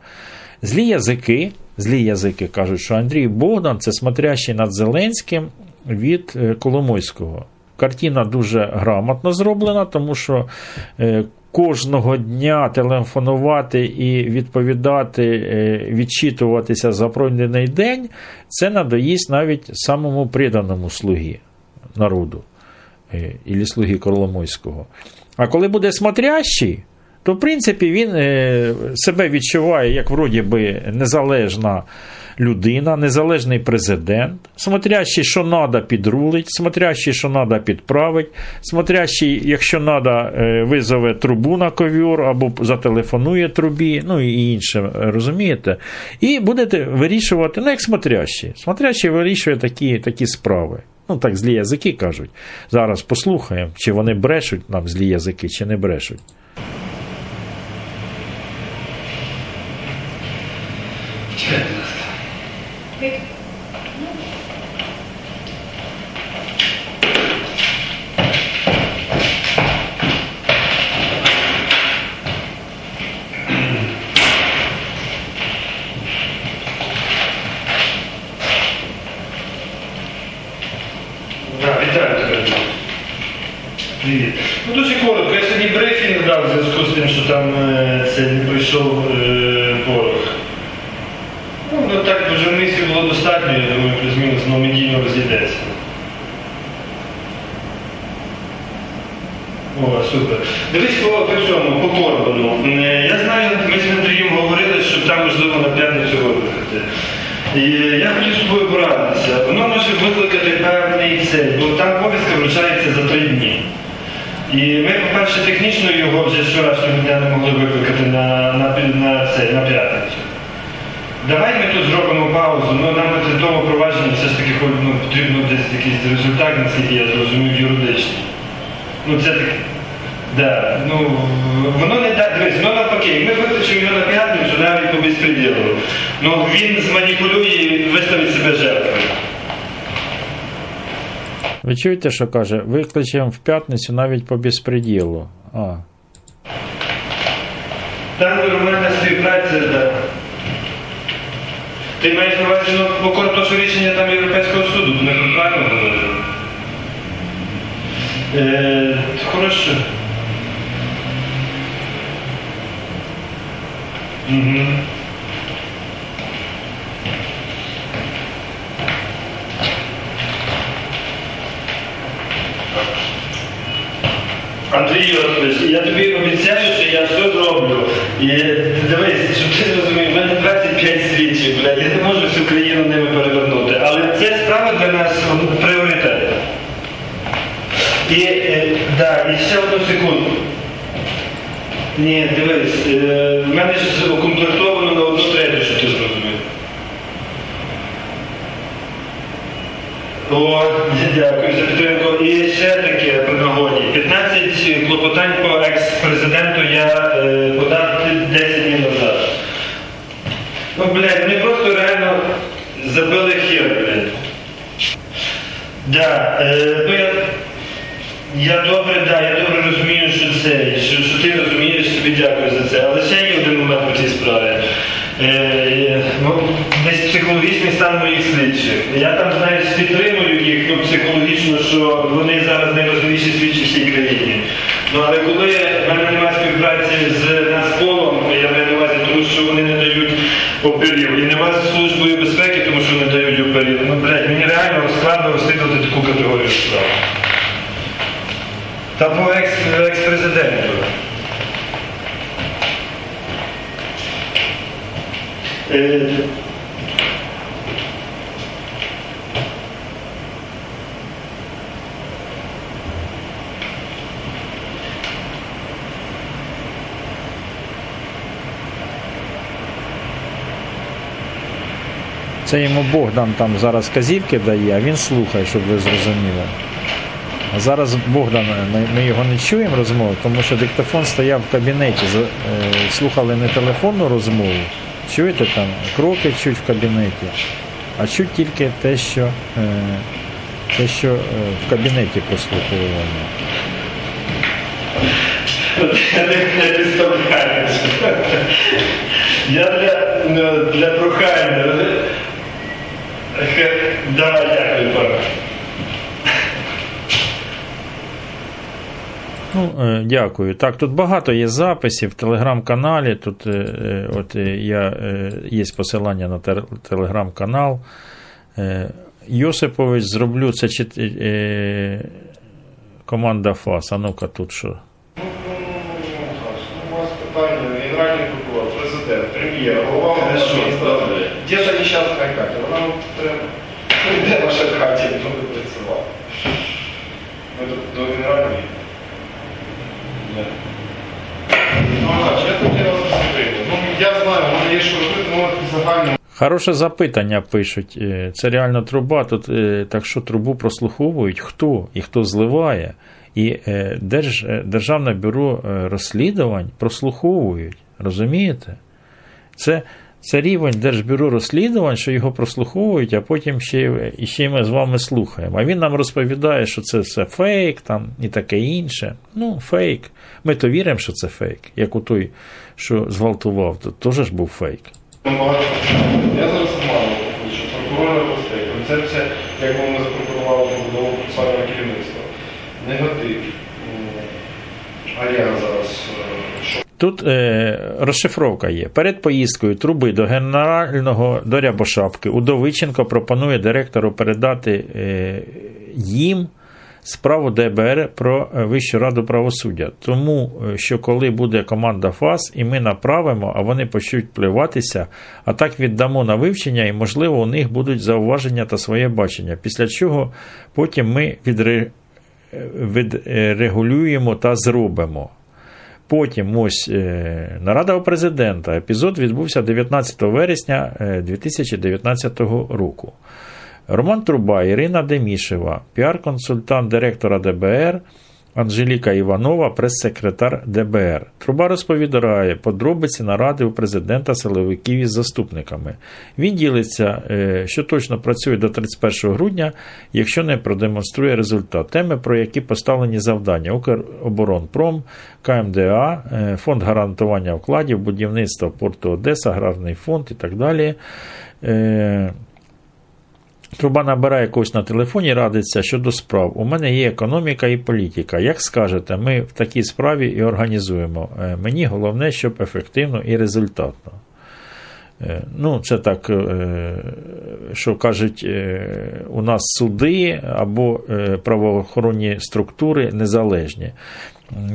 Злі язики, злі язики кажуть, що Андрій Богдан це смотрящий над Зеленським від е, Коломойського. Картина дуже грамотно зроблена, тому що е, кожного дня телефонувати і відповідати, е, відчитуватися за пройдений день, це надоїсть навіть самому приданому слугі народу і слуги Коломойського. А коли буде смотрящий, то в принципі він себе відчуває як вроді би незалежна людина, незалежний президент, смотрящий, що треба, підрулить, смотрящий, що треба, підправить, смотрящий, якщо треба, визове трубу на ковюр або зателефонує трубі, ну і інше, розумієте? І будете вирішувати, ну як смотрящий. Смотрящий вирішує такі, такі справи. Ну, так злі язики кажуть. Зараз послухаємо, чи вони брешуть нам злі язики, чи не брешуть. Так, вітаю тебе. Привіт. Ну дуже коротко, я сьогодні брифінг дав в зв'язку з тим, що там е, це не пройшов е, порох. Ну, ну так вже місії було достатньо, я думаю, плюс-мінус воно медійно розійдеться. О, супер. Дивись по, по цьому, по Корбану. Е, Я знаю, ми з Андрієм говорили, що там можливо на п'ятницю викликати. І я хотів з тобою порадитися. Воно може викликати певний цей, бо там повістка вручається за три дні. І ми, по-перше, технічно його вже з вчорашнього дня не могли викликати на, на, на, це, на п'ятницю. Давай ми тут зробимо паузу, ну нам по тому провадженні все ж таки ну, потрібно десь якийсь результат, наскільки я зрозумів, юридичний. Ну це так. Да, ну, воно не так, дивись, воно навпаки, ми викличемо його на п'ятницю навіть по безпреділу. Ну він зманіпулює і виставить себе жертвою. Чуєте, що каже? Викличемо в п'ятницю навіть по безпреділу. А. Там нормальна співпраця, да. Ти маєш на увазі, ну, по коротко, що рішення там Європейського суду, ми правильно говорили? Е, хорошо. Угу. Андрій Йосипович, я тобі обіцяю, що я все зроблю. І дивись, щоб ти розумів, в мене 25 слідчих, блядь, я не можу всю країну ними перевернути. Але це справа для нас пріоритет. І, е, да, і ще одну секунду. Ні, дивись, е, в мене ж укомплектовано на одну третю, щоб ти зрозумів. О, дякую за підтримку. І ще таке при нагоді. 15 клопотань по екс-президенту я е, подав 10 днів назад. Ну, блядь, вони просто реально забили хір, блядь. Да, е, ну я, я добре, да, я добре розумію, що це, що, що ти розумієш, тобі дякую за це. Але ще є один момент по цій справі. Е, ну, десь психологічний стан моїх слідчих. Я там, знаєш, підтримую їх ну, психологічно, що вони зараз найважливіші слідчі в цій країні. Ну, але коли в мене немає співпраці з Нацполом, я маю на увазі, тому що вони не дають оперів. І нема з службою безпеки, тому що не дають оперів. Ну, блядь, мені реально складно розслідувати таку категорію справ. Та по екс- екс-президенту. Е, Це йому Богдан там зараз казівки дає, а він слухає, щоб ви зрозуміли. А зараз Богдан, е, ми його не чуємо розмову, тому що диктофон стояв в кабінеті, е, слухали не телефонну розмову. Чуєте там, кроки чуть в кабінеті, а чуть тільки те, що, е, те, що е, в кабінеті прослуховування. Я для, ну, для прохання. Хе, Давай, дякую, пане. Ну, е, дякую. Так, тут багато є записів в телеграм-каналі. Тут е, е, от я, є посилання на телеграм-канал. Йосипович, зроблю це чит- команда ФАС. А ну-ка тут що? У вас питання, генеральний прокурор, президент, прем'єр, голова адміністрації. Де ж нещасна Катя? Вона треба. Де ваша Катя, хто не працював? Ми тут до генеральної. Ні. Ну, Анаш, Ну, ну. Хороше запитання пишуть. Е, Це реально труба. Тут е, так що трубу прослуховують хто і хто зливає. І е, Держ, Державне бюро розслідувань прослуховують. Розумієте? Це, це рівень Держбюро розслідувань, що його прослуховують, а потім ще, ще ми з вами слухаємо. А він нам розповідає, що це все фейк там, і таке інше. Ну, фейк. Ми то віримо, що це фейк. Як у той, що зґвалтував, то теж ж був фейк. Питань. Я зараз мало що прокурори областей, концепція, як ми запропонували побудову процесуального керівництва. Негатив. М, Аріан зараз. е, що? Тут е, розшифровка є. Перед поїздкою труби до генерального до Рябошапки Удовиченко пропонує директору передати е, їм справу ДБР про е, Вищу раду правосуддя. Тому е, що коли буде команда ФАС, і ми направимо, а вони почнуть плюватися, а так віддамо на вивчення, і можливо у них будуть зауваження та своє бачення. Після чого потім ми відре... відрегулюємо та зробимо. Потім ось е, нарада президента. Епізод відбувся 19 вересня е, 2019 року. Роман Труба, Ірина Дємішева, піар-консультант директора ДБР, Анжеліка Іванова, прес-секретар ДБР. Труба розповідає подробиці наради у президента силовиків із заступниками. Він ділиться, е, що точно працює до 31 грудня, якщо не продемонструє результат. Теми, про які поставлені завдання: Укроборонпром, КМДА, е, Фонд гарантування вкладів, будівництво порту Одеса, Аграрний фонд і так далі. Труба набирає когось на телефоні, радиться щодо справ. У мене є економіка і політика. Як скажете, ми в такій справі і організуємо. Е, Мені головне, щоб ефективно і результатно. Е, Ну, це так, е, що кажуть, у нас суди або правоохоронні структури незалежні.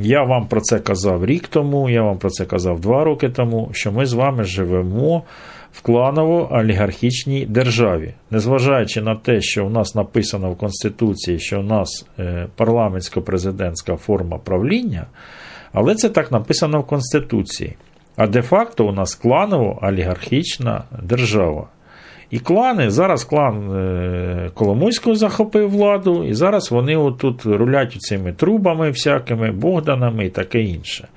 Я вам про це казав рік тому, я вам про це казав два роки тому, що ми з вами живемо в кланово-олігархічній державі. Незважаючи на те, що у нас написано в Конституції, що у нас е, парламентсько-президентська форма правління, але це так написано в Конституції. А де-факто у нас кланово-олігархічна держава. І клани, зараз клан е, Коломойського захопив владу, і зараз вони отут рулять цими трубами всякими, Богданами і таке інше.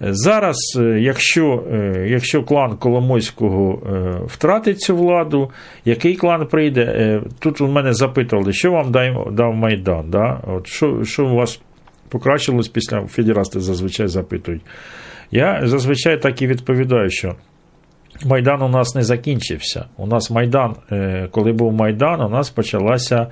Зараз, е, якщо, е, якщо клан Коломойського е, втратить цю владу, який клан прийде? Тут у мене запитували, що вам дав Майдан? Да? От що, що у вас покращилось після федерасти зазвичай запитують. Я зазвичай так і відповідаю, що Майдан у нас не закінчився. У нас Майдан, коли був Майдан, у нас почалася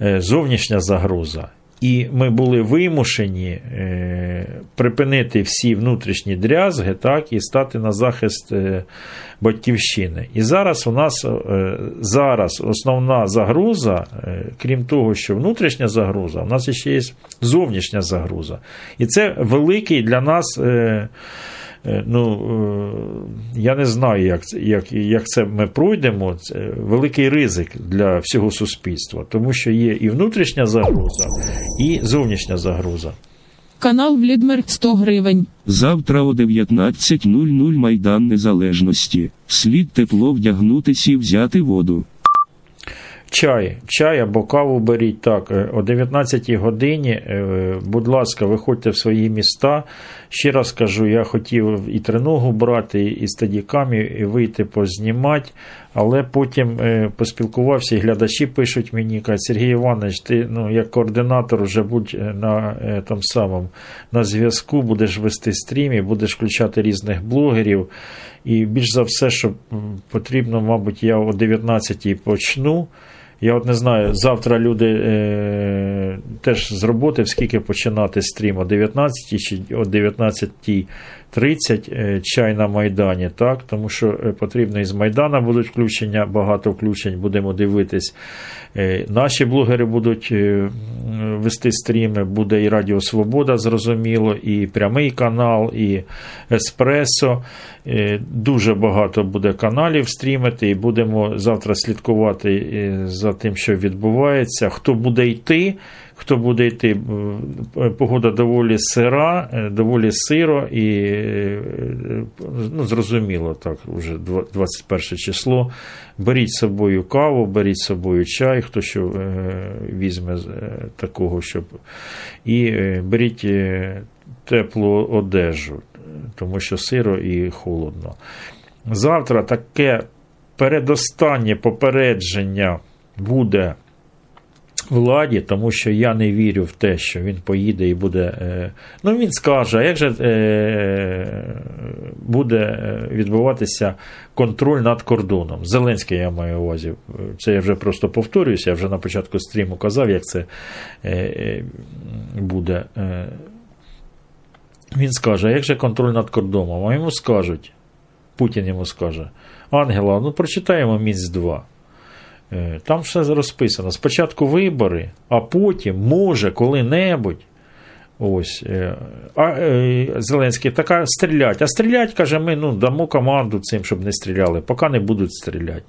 зовнішня загроза. І ми були вимушені е, припинити всі внутрішні дрязги, так, і стати на захист е, батьківщини. І зараз у нас е, зараз основна загроза, крім того, що внутрішня загроза, у нас ще є зовнішня загроза. І це великий для нас. Е, Ну, е, я не знаю, як, це- як, як це ми пройдемо. Це великий ризик для всього суспільства, тому що є і внутрішня загроза, і зовнішня загроза. Канал Влідмер 100 гривень. Завтра о 19.00 Майдан Незалежності. Слід тепло вдягнутися і взяти воду. Чай, чай або каву беріть так. е, О 19 годині, е, будь ласка, виходьте в свої міста. Ще раз кажу, я хотів і треногу брати, і стадікамі, і вийти познімати, але потім е, поспілкувався, і глядачі пишуть мені, кажуть, Сергій Іванович, ти ну, як координатор вже будь на там самому на зв'язку, будеш вести стрім, будеш включати різних блогерів. І більш за все, що потрібно, мабуть, я о 19 почну. Я от не знаю, завтра люди е, теж з роботи, скільки починати стрім о 19 чи о 19 30 е, чай на Майдані, так, тому що е, потрібно і з Майдана будуть включення, багато включень, будемо дивитись. Е, наші блогери будуть вести стріми, буде і Радіо Свобода, зрозуміло, і прямий канал, і Еспресо. Дуже багато буде каналів стрімити, і будемо завтра слідкувати за тим, що відбувається, хто буде йти хто буде йти, е, погода доволі сира, е, доволі сиро і е, ну, зрозуміло, так, вже 21 число. Беріть з собою каву, беріть з собою чай, хто що візьме такого, щоб. І беріть теплу одежу, тому що сиро і холодно. Завтра таке передостаннє попередження буде владі, тому що я не вірю в те, що він поїде і буде. Е, ну, він скаже, а як же е, буде е, відбуватися контроль над кордоном? Зеленський я маю увазі. Це я вже просто повторююся, я вже на початку стріму казав, як це буде. Він скаже, а як же контроль над кордоном? А йому скажуть, Путін йому скаже, Ангела, ну прочитаємо Мінськ 2. Е, Там все розписано. Спочатку вибори, а потім, може, коли-небудь. Ось, е, а е, Зеленський така стрілять. А стрілять, каже, ми ну, дамо команду цим, щоб не стріляли, поки не будуть стріляти.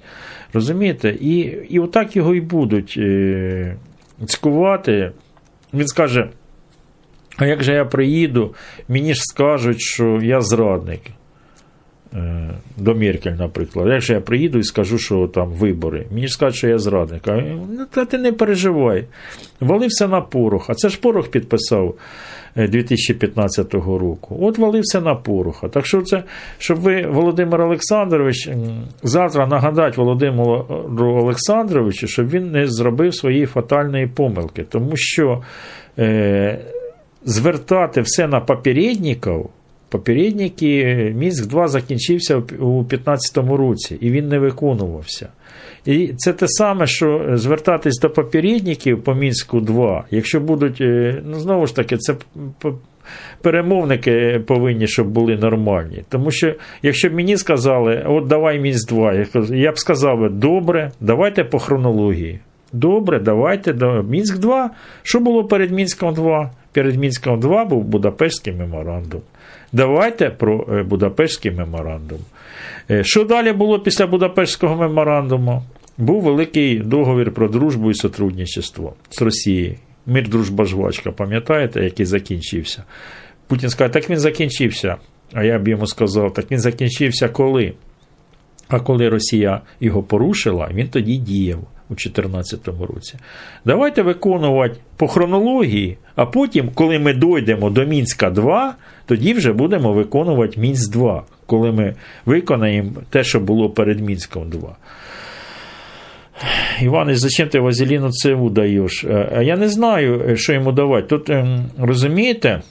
Розумієте? І, і отак його і будуть цькувати. Він скаже: а як же я приїду, мені ж скажуть, що я зрадник. Е, До Меркель, наприклад. Як же я приїду і скажу, що там вибори. Мені скажуть, що я зрадник. А ну, та ти не переживай. Валився на порох. А це ж порох підписав е, 2015 року. От валився на пороха. Так що це, щоб ви, Володимир Олександрович, завтра нагадати Володимиру Олександровичу, щоб він не зробив своєї фатальної помилки. Тому що е, звертати все на попередників. Попередники Мінськ 2 закінчився у 2015 році, і він не виконувався. І це те саме, що звертатись до попередників по Мінську 2, якщо будуть, е, ну знову ж таки, це перемовники повинні, щоб були нормальні. Тому що, якщо б мені сказали, от давай Мінськ 2, я б сказав, добре, давайте по хронології. Добре, давайте до Мінськ 2. Що було перед Мінськом 2? Перед Мінськом 2 був Будапештський меморандум. Давайте про е, Будапештський меморандум. Е, Що далі було після Будапештського меморандуму? Був великий договір про дружбу і сотрудничество з Росією. Мир, дружба, жвачка, пам'ятаєте, який закінчився? Путін скаже, так він закінчився. А я б йому сказав, так він закінчився коли? А коли Росія його порушила, він тоді діяв у 2014 році. Давайте виконувати по хронології, а потім, коли ми дійдемо до Мінська 2, тоді вже будемо виконувати Мінськ 2, коли ми виконаємо те, що було перед Мінськом 2. Іванич, зачем ти Вазеліну ЦУ даєш? Е, я не знаю, е, що йому давати. Тут, ем, розумієте,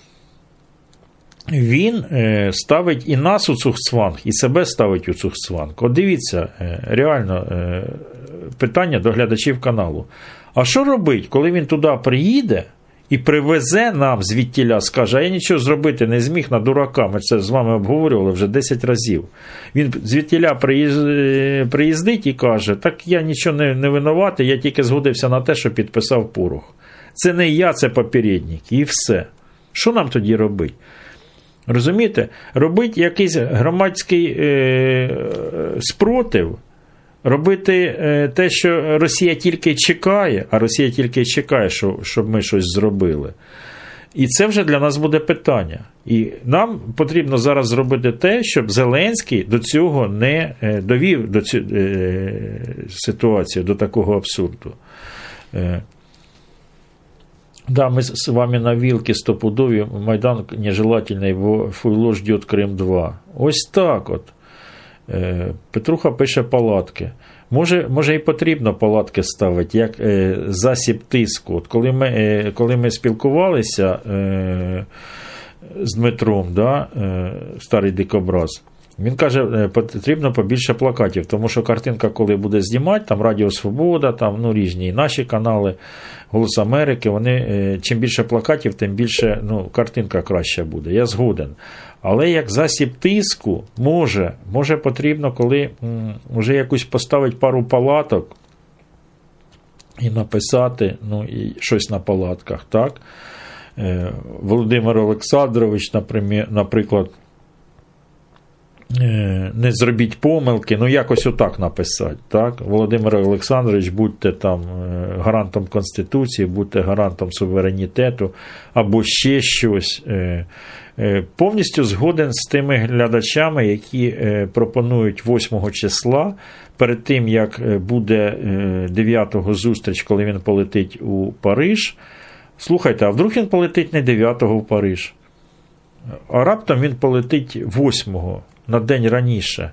він е, ставить і нас у цухцванг, і себе ставить у цухцванг. От дивіться, е, реально е, питання до глядачів каналу. А що робить, коли він туди приїде і привезе нам звідтіля, скаже, а я нічого зробити не зміг на дурака. Ми це з вами обговорювали вже 10 разів. Він звідтіля приїздить і каже, так я нічого не, не винуватий, я тільки згодився на те, що підписав порох. Це не я, це попередник, і все. Що нам тоді робити? Розумієте, робити якийсь громадський е, спротив, робити е, те, що Росія тільки чекає, а Росія тільки чекає, що, щоб ми щось зробили. І це вже для нас буде питання. І нам потрібно зараз зробити те, щоб Зеленський до цього не е, довів до цю, е, ситуацію, до такого абсурду. Да, мы с вами на вилке стопудові, Майдан нежелательний, бо фуйло ждет Крим 2. Ось так от. Е, Петруха пише палатки. Може, може і потрібно палатки ставити, як е, засіб тиску. От коли ми е, коли ми спілкувалися е, з Дмитром, да, е, старий дикобраз, він каже, е, потрібно побільше плакатів, тому що картинка, коли буде знімати, там Радіо Свобода, там ну, різні і наші канали, Голос Америки, вони чим більше плакатів, тим більше ну, картинка краща буде. Я згоден. Але як засіб тиску, може, може потрібно, коли вже якусь поставити пару палаток і написати ну, і щось на палатках. так? Е, Володимир Олександрович, наприклад, е, не зробіть помилки, ну якось отак написати. так? Володимир Олександрович, будьте там е, гарантом Конституції, будьте гарантом суверенітету або ще щось. Повністю згоден з тими глядачами, які пропонують 8 числа, перед тим як буде 9-го зустріч, коли він полетить у Париж. Слухайте, а вдруг він полетить не 9-го в Париж, а раптом він полетить 8-го на день раніше.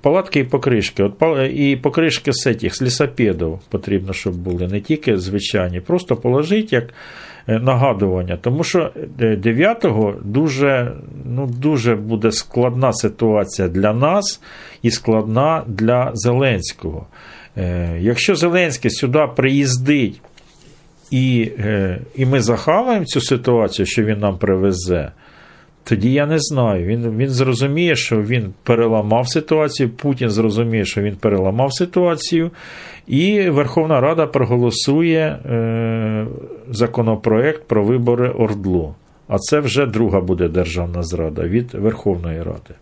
Палатки і покришки. От, І покришки з цих, з лісопедів потрібно, щоб були, не тільки звичайні, просто положити як нагадування. Тому що 9-го дуже, ну, дуже буде складна ситуація для нас і складна для Зеленського. Якщо Зеленський сюди приїздить, і і ми захаваємо цю ситуацію, що він нам привезе, тоді я не знаю. Він він зрозуміє, що він переламав ситуацію. Путін зрозуміє, що він переламав ситуацію, і Верховна Рада проголосує е, законопроект про вибори Ордлу. А це вже друга буде державна зрада від Верховної Ради.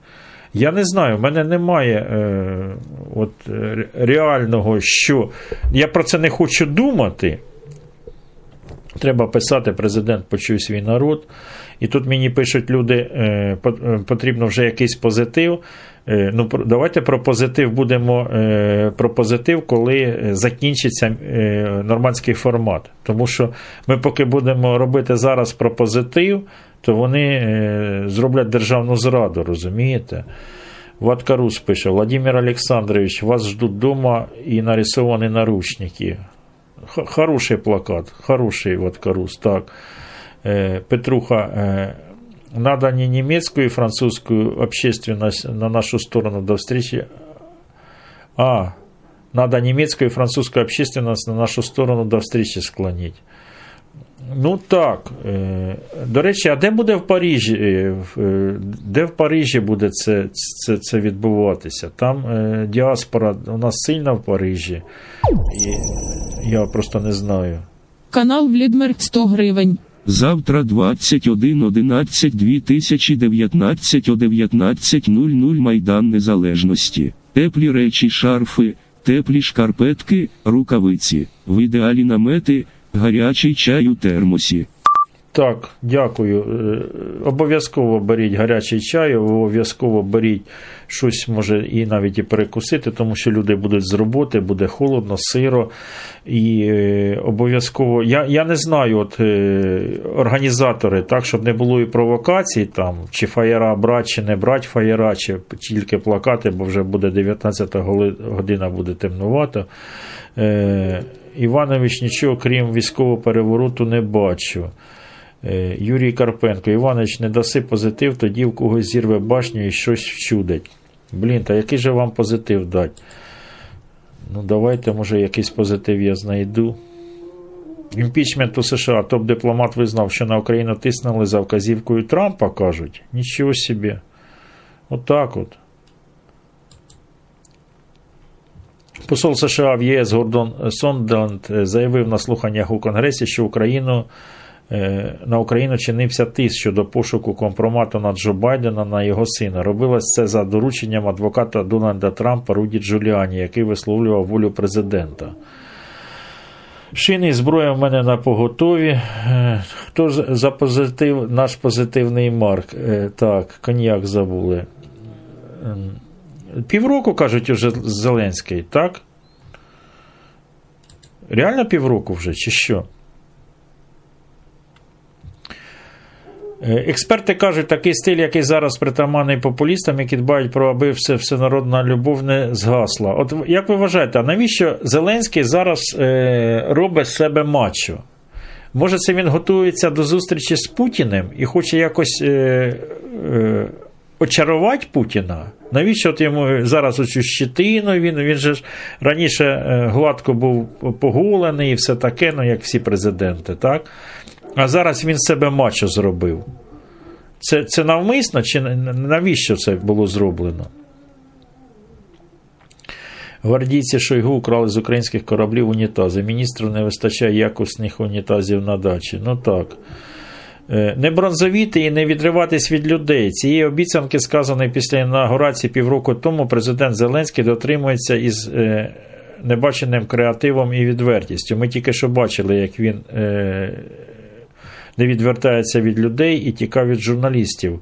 Я не знаю, в мене немає е, от, реального, що я про це не хочу думати. Треба писати, президент почув свій народ. І тут мені пишуть люди, е, потрібно вже якийсь позитив. Е, ну, Давайте про позитив будемо е, про позитив, коли закінчиться нормандський формат. Тому що ми, поки будемо робити зараз про позитив, то вони зроблять державну зраду, розумієте? Ваткарус пише: Владимир Олександрович, вас ждуть вдома і нарисовані наручники. Хороший плакат, хороший Ваткарус, так. Петруха, надо не немецкую и французскую общественность на нашу сторону до встречи, а надо немецкую и французскую общественность на нашу сторону до встречи склонить. Ну так. До речі, а де буде в Парижі? Де в Парижі буде це це, це відбуватися? Там діаспора у нас сильна в Парижі. І я просто не знаю. Канал Влідмер 100 гривень. Завтра 21.11 2019 о 19.00 Майдан Незалежності. Теплі речі, шарфи, теплі шкарпетки, рукавиці, в ідеалі намети, гарячий чай у термосі. Так, дякую. Обов'язково беріть гарячий чай, обов'язково беріть щось, може, і навіть і перекусити, тому що люди будуть з роботи, буде холодно, сиро. І обов'язково. Я я не знаю, от організатори, так, щоб не було і провокацій, там, чи фаєра брати, чи не брати фаєра, чи тільки плакати, бо вже буде 19 година, буде темнувато. Іванович нічого, крім військового перевороту, не бачу. Юрій Карпенко, Іванович, не даси позитив, тоді в когось зірве башню і щось вчудить. Блін, та який же вам позитив дати? Ну, давайте, може, якийсь позитив я знайду. Імпічмент у США. Топ-дипломат визнав, що на Україну тиснули за вказівкою Трампа, кажуть. Нічого собі. Отак от. Посол США в ЄС Гордон Сондленд заявив на слуханнях у Конгресі, що Україну. На Україну чинився тиск щодо пошуку компромату на Джо Байдена на його сина. Робилось це за дорученням адвоката Дональда Трампа Руді Джуліані, який висловлював волю президента. Шини і зброя в мене на поготові. Е, Хто за позитив, наш позитивний марк? Е, Так, коньяк забули. Півроку, кажуть, уже Зеленський, так? Реально півроку вже, чи що? Е, Експерти кажуть, такий стиль, який зараз притаманний популістам, які дбають про аби все, всенародна любов не згасла. От як ви вважаєте, а навіщо Зеленський зараз е, робить себе мачо? Може, це він готується до зустрічі з Путіним і хоче якось е, е, очарувати Путіна? Навіщо от йому зараз оцю щитину? Він він же ж раніше е, гладко був поголений і все таке, ну як всі президенти, так? А зараз він себе мачо зробив. Це, це навмисно, чи навіщо це було зроблено? Гвардійці Шойгу украли з українських кораблів унітази. Міністру не вистачає якісних унітазів на дачі. Ну так. Е, Не бронзовіти і не відриватись від людей. Цієї обіцянки, сказаної після інаугурації півроку тому, президент Зеленський дотримується із е, небаченим креативом і відвертістю. Ми тільки що бачили, як він е, не відвертається від людей і тікав від журналістів.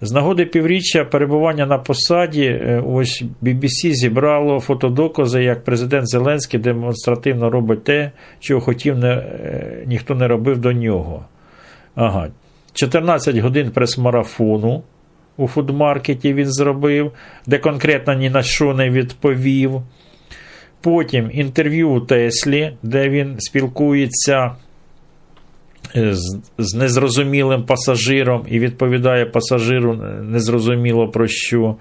З нагоди півріччя перебування на посаді, ось BBC зібрало фотодокази, як президент Зеленський демонстративно робить те, чого хотів, не, ніхто не робив до нього. Ага. 14 годин прес-марафону у фудмаркеті він зробив, де конкретно ні на що не відповів. Потім інтерв'ю у Теслі, де він спілкується з, з незрозумілим пасажиром і відповідає пасажиру незрозуміло про що.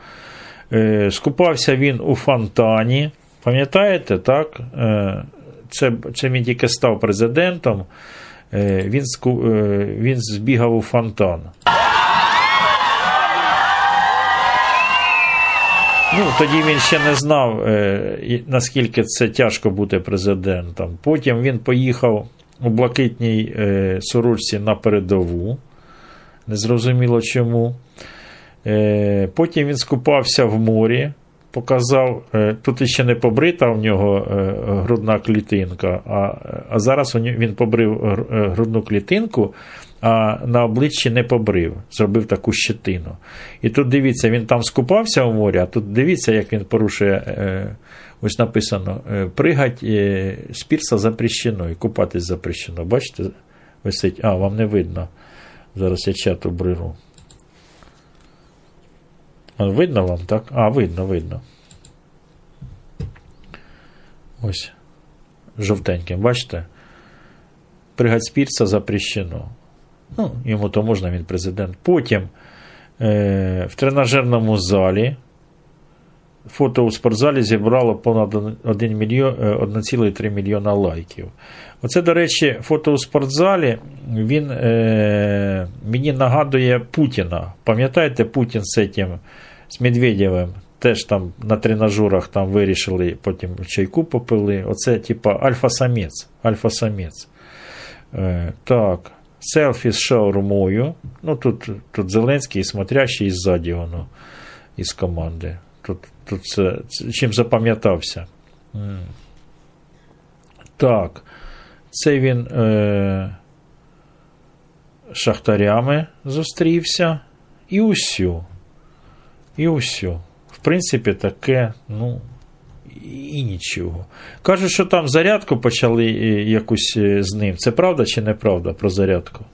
Е, Скупався він у фонтані. Пам'ятаєте, так? Е, Це це він тільки став президентом. Е, Він, е, він збігав у фонтан. Ну, Тоді він ще не знав, е, наскільки це тяжко бути президентом. Потім він поїхав у блакитній сорочці на передову. Незрозуміло чому. Потім він скупався в морі, показав, е, тут ще не побрита в нього е, грудна клітинка, а, а зараз він побрив е, грудну клітинку, а на обличчі не побрив, зробив таку щетину. І тут дивіться, він там скупався в морі, а тут дивіться, як він порушує. Ось написано: пригать з пірса запрещено і купатись запрещено. Бачите, висить. А, вам не видно. Зараз я чат обриру. Видно вам, так? А, видно, видно. Ось. Жовтеньким, бачите? Пригацпірця запрещено. Ну, йому то можна, він президент. Потім е, в тренажерному залі. Фото у спортзалі зібрало понад 1 мільйон, 1,3 мільйона лайків. Оце, до речі, фото у спортзалі він е, мені нагадує Путіна. Пам'ятаєте, Путін з цим, з Медведєвим? Теж там на тренажерах там вирішили, потім чайку попили. Оце, типа, альфа-самець. Альфа-самець. Е, так, селфі з шаурмою. Ну, тут, тут Зеленський і смотрящий ззаді воно із команди. Тут, тут це, чим запам'ятався. Так. Це він е, шахтарями зустрівся. І усю. І усю. В принципі, таке, ну, і нічого. Кажуть, що там зарядку почали е, якусь е, з ним. Це правда чи неправда про зарядку?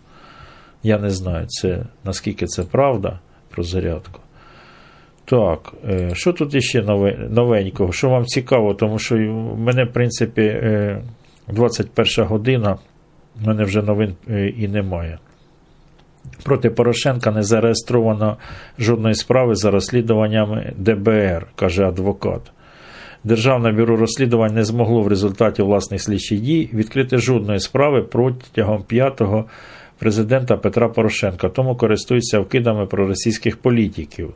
Я не знаю, це, наскільки це правда про зарядку. Так, е, що тут іще новенького? Що вам цікаво, тому що в мене, в принципі, е, 21 година, в мене вже новин е, і немає. Проти Порошенка не зареєстровано жодної справи за розслідуваннями ДБР, каже адвокат. Державне бюро розслідувань не змогло в результаті власних слідчих дій відкрити жодної справи протягом п'ятого президента Петра Порошенка, тому користуються вкидами проросійських політиків.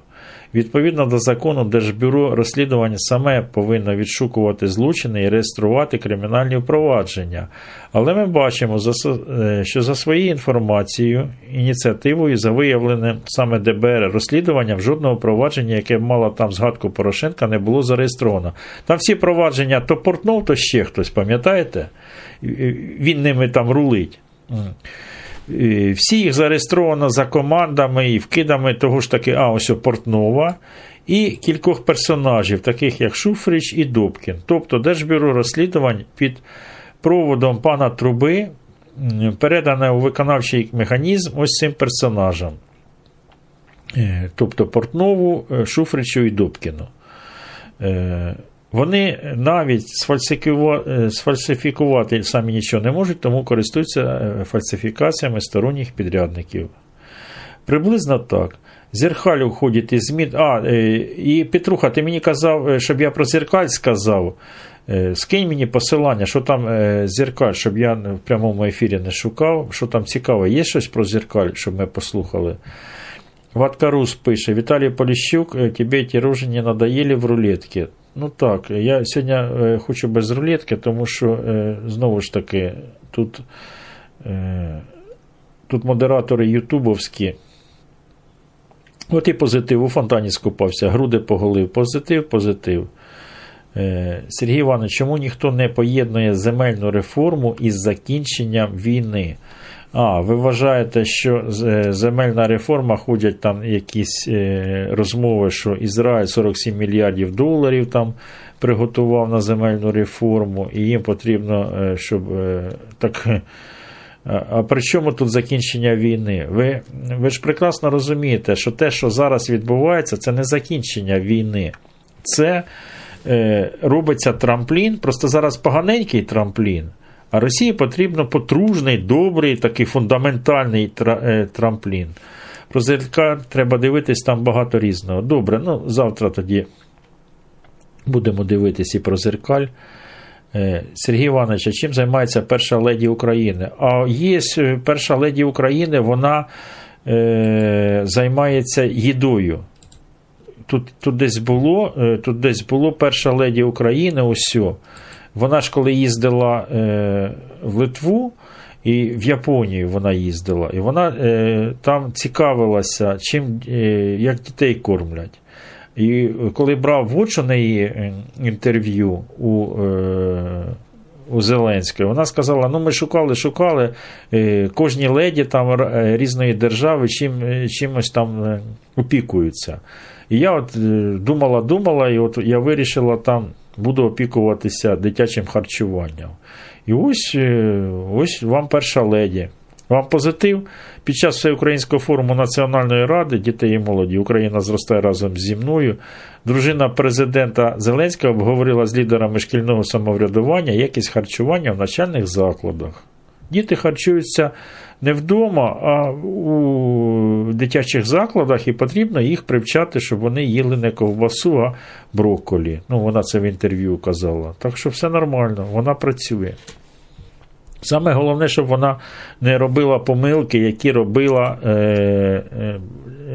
Відповідно до закону, Держбюро розслідування саме повинно відшукувати злочини і реєструвати кримінальні впровадження. Але ми бачимо, е, що за своєю інформацією, ініціативою, за виявленим саме ДБР розслідуванням, жодного провадження, яке мало там згадку Порошенка, не було зареєстровано. Там всі провадження то Портнов, то ще хтось, пам'ятаєте? Він ними там рулить. Всі їх зареєстровано за командами і вкидами того ж таки, а ось Портнова і кількох персонажів, таких як Шуфрич і Добкін. Тобто Держбюро розслідувань під проводом пана Труби передане у виконавчий механізм ось цим персонажам. Е, тобто Портнову, е, Шуфричу і Добкіну. Е, вони навіть сфальсифікувати самі нічого не можуть, тому користуються е, фальсифікаціями сторонніх підрядників. Приблизно так. Зеркаль уходить із змін. А, е, і Петруха, ти мені казав, е, щоб я про зеркаль сказав. Скинь мені посилання, що там зеркаль, щоб я в прямому ефірі не шукав, що там цікаво, є щось про зеркаль, щоб ми послухали. Ваткарус пише: Віталій Поліщук, тебе ті рожі не надоїли в рулетки. Ну так, я сьогодні е, хочу без рулетки, тому що е, знову ж таки тут е, тут модератори ютубовські. От і позитив, у фонтані скупався, груди поголив. Позитив, позитив. Сергій Іванович, чому ніхто не поєднує земельну реформу із закінченням війни? А, ви вважаєте, що е, земельна реформа ходять там якісь е, розмови, що Ізраїль 47 мільярдів доларів там приготував на земельну реформу, і їм потрібно, е, щоб так. А при чому тут закінчення війни? Ви ви ж прекрасно розумієте, що те, що зараз відбувається, це не закінчення війни. Це е, робиться трамплін, просто зараз поганенький трамплін. А Росії потрібно потружний, добрий, такий фундаментальний е, трамплін. Про ЗЛК треба дивитись там багато різного. Добре, ну завтра тоді будемо дивитись і про зеркаль. Е, Сергій Іванович, а чим займається перша леді України? А є е, перша леді України, вона е, займається їдою. Тут тут, десь було тут десь було перша леді України, ось. Вона ж коли їздила е, в Литву і в Японію вона їздила, і вона е, там цікавилася, чим, е, як дітей кормлять. І коли брав в неї е, інтерв'ю у е, у Зеленської, вона сказала: ну ми шукали, шукали е, кожній леді там різної держави чим, чимось там опікуються. І я от думала, думала, і от я вирішила там буду опікуватися дитячим харчуванням. І ось е, ось вам перша леді. Вам позитив. Під час всеукраїнського форуму Національної ради дітей і молоді Україна зростає разом зі мною. Дружина президента Зеленського обговорила з лідерами шкільного самоврядування якість харчування в начальних закладах. Діти харчуються не вдома, а у дитячих закладах, і потрібно їх привчати, щоб вони їли не ковбасу, а брокколі. Ну, вона це в інтерв'ю казала. Так що все нормально, вона працює. Саме головне, щоб вона не робила помилки, які робила е, е,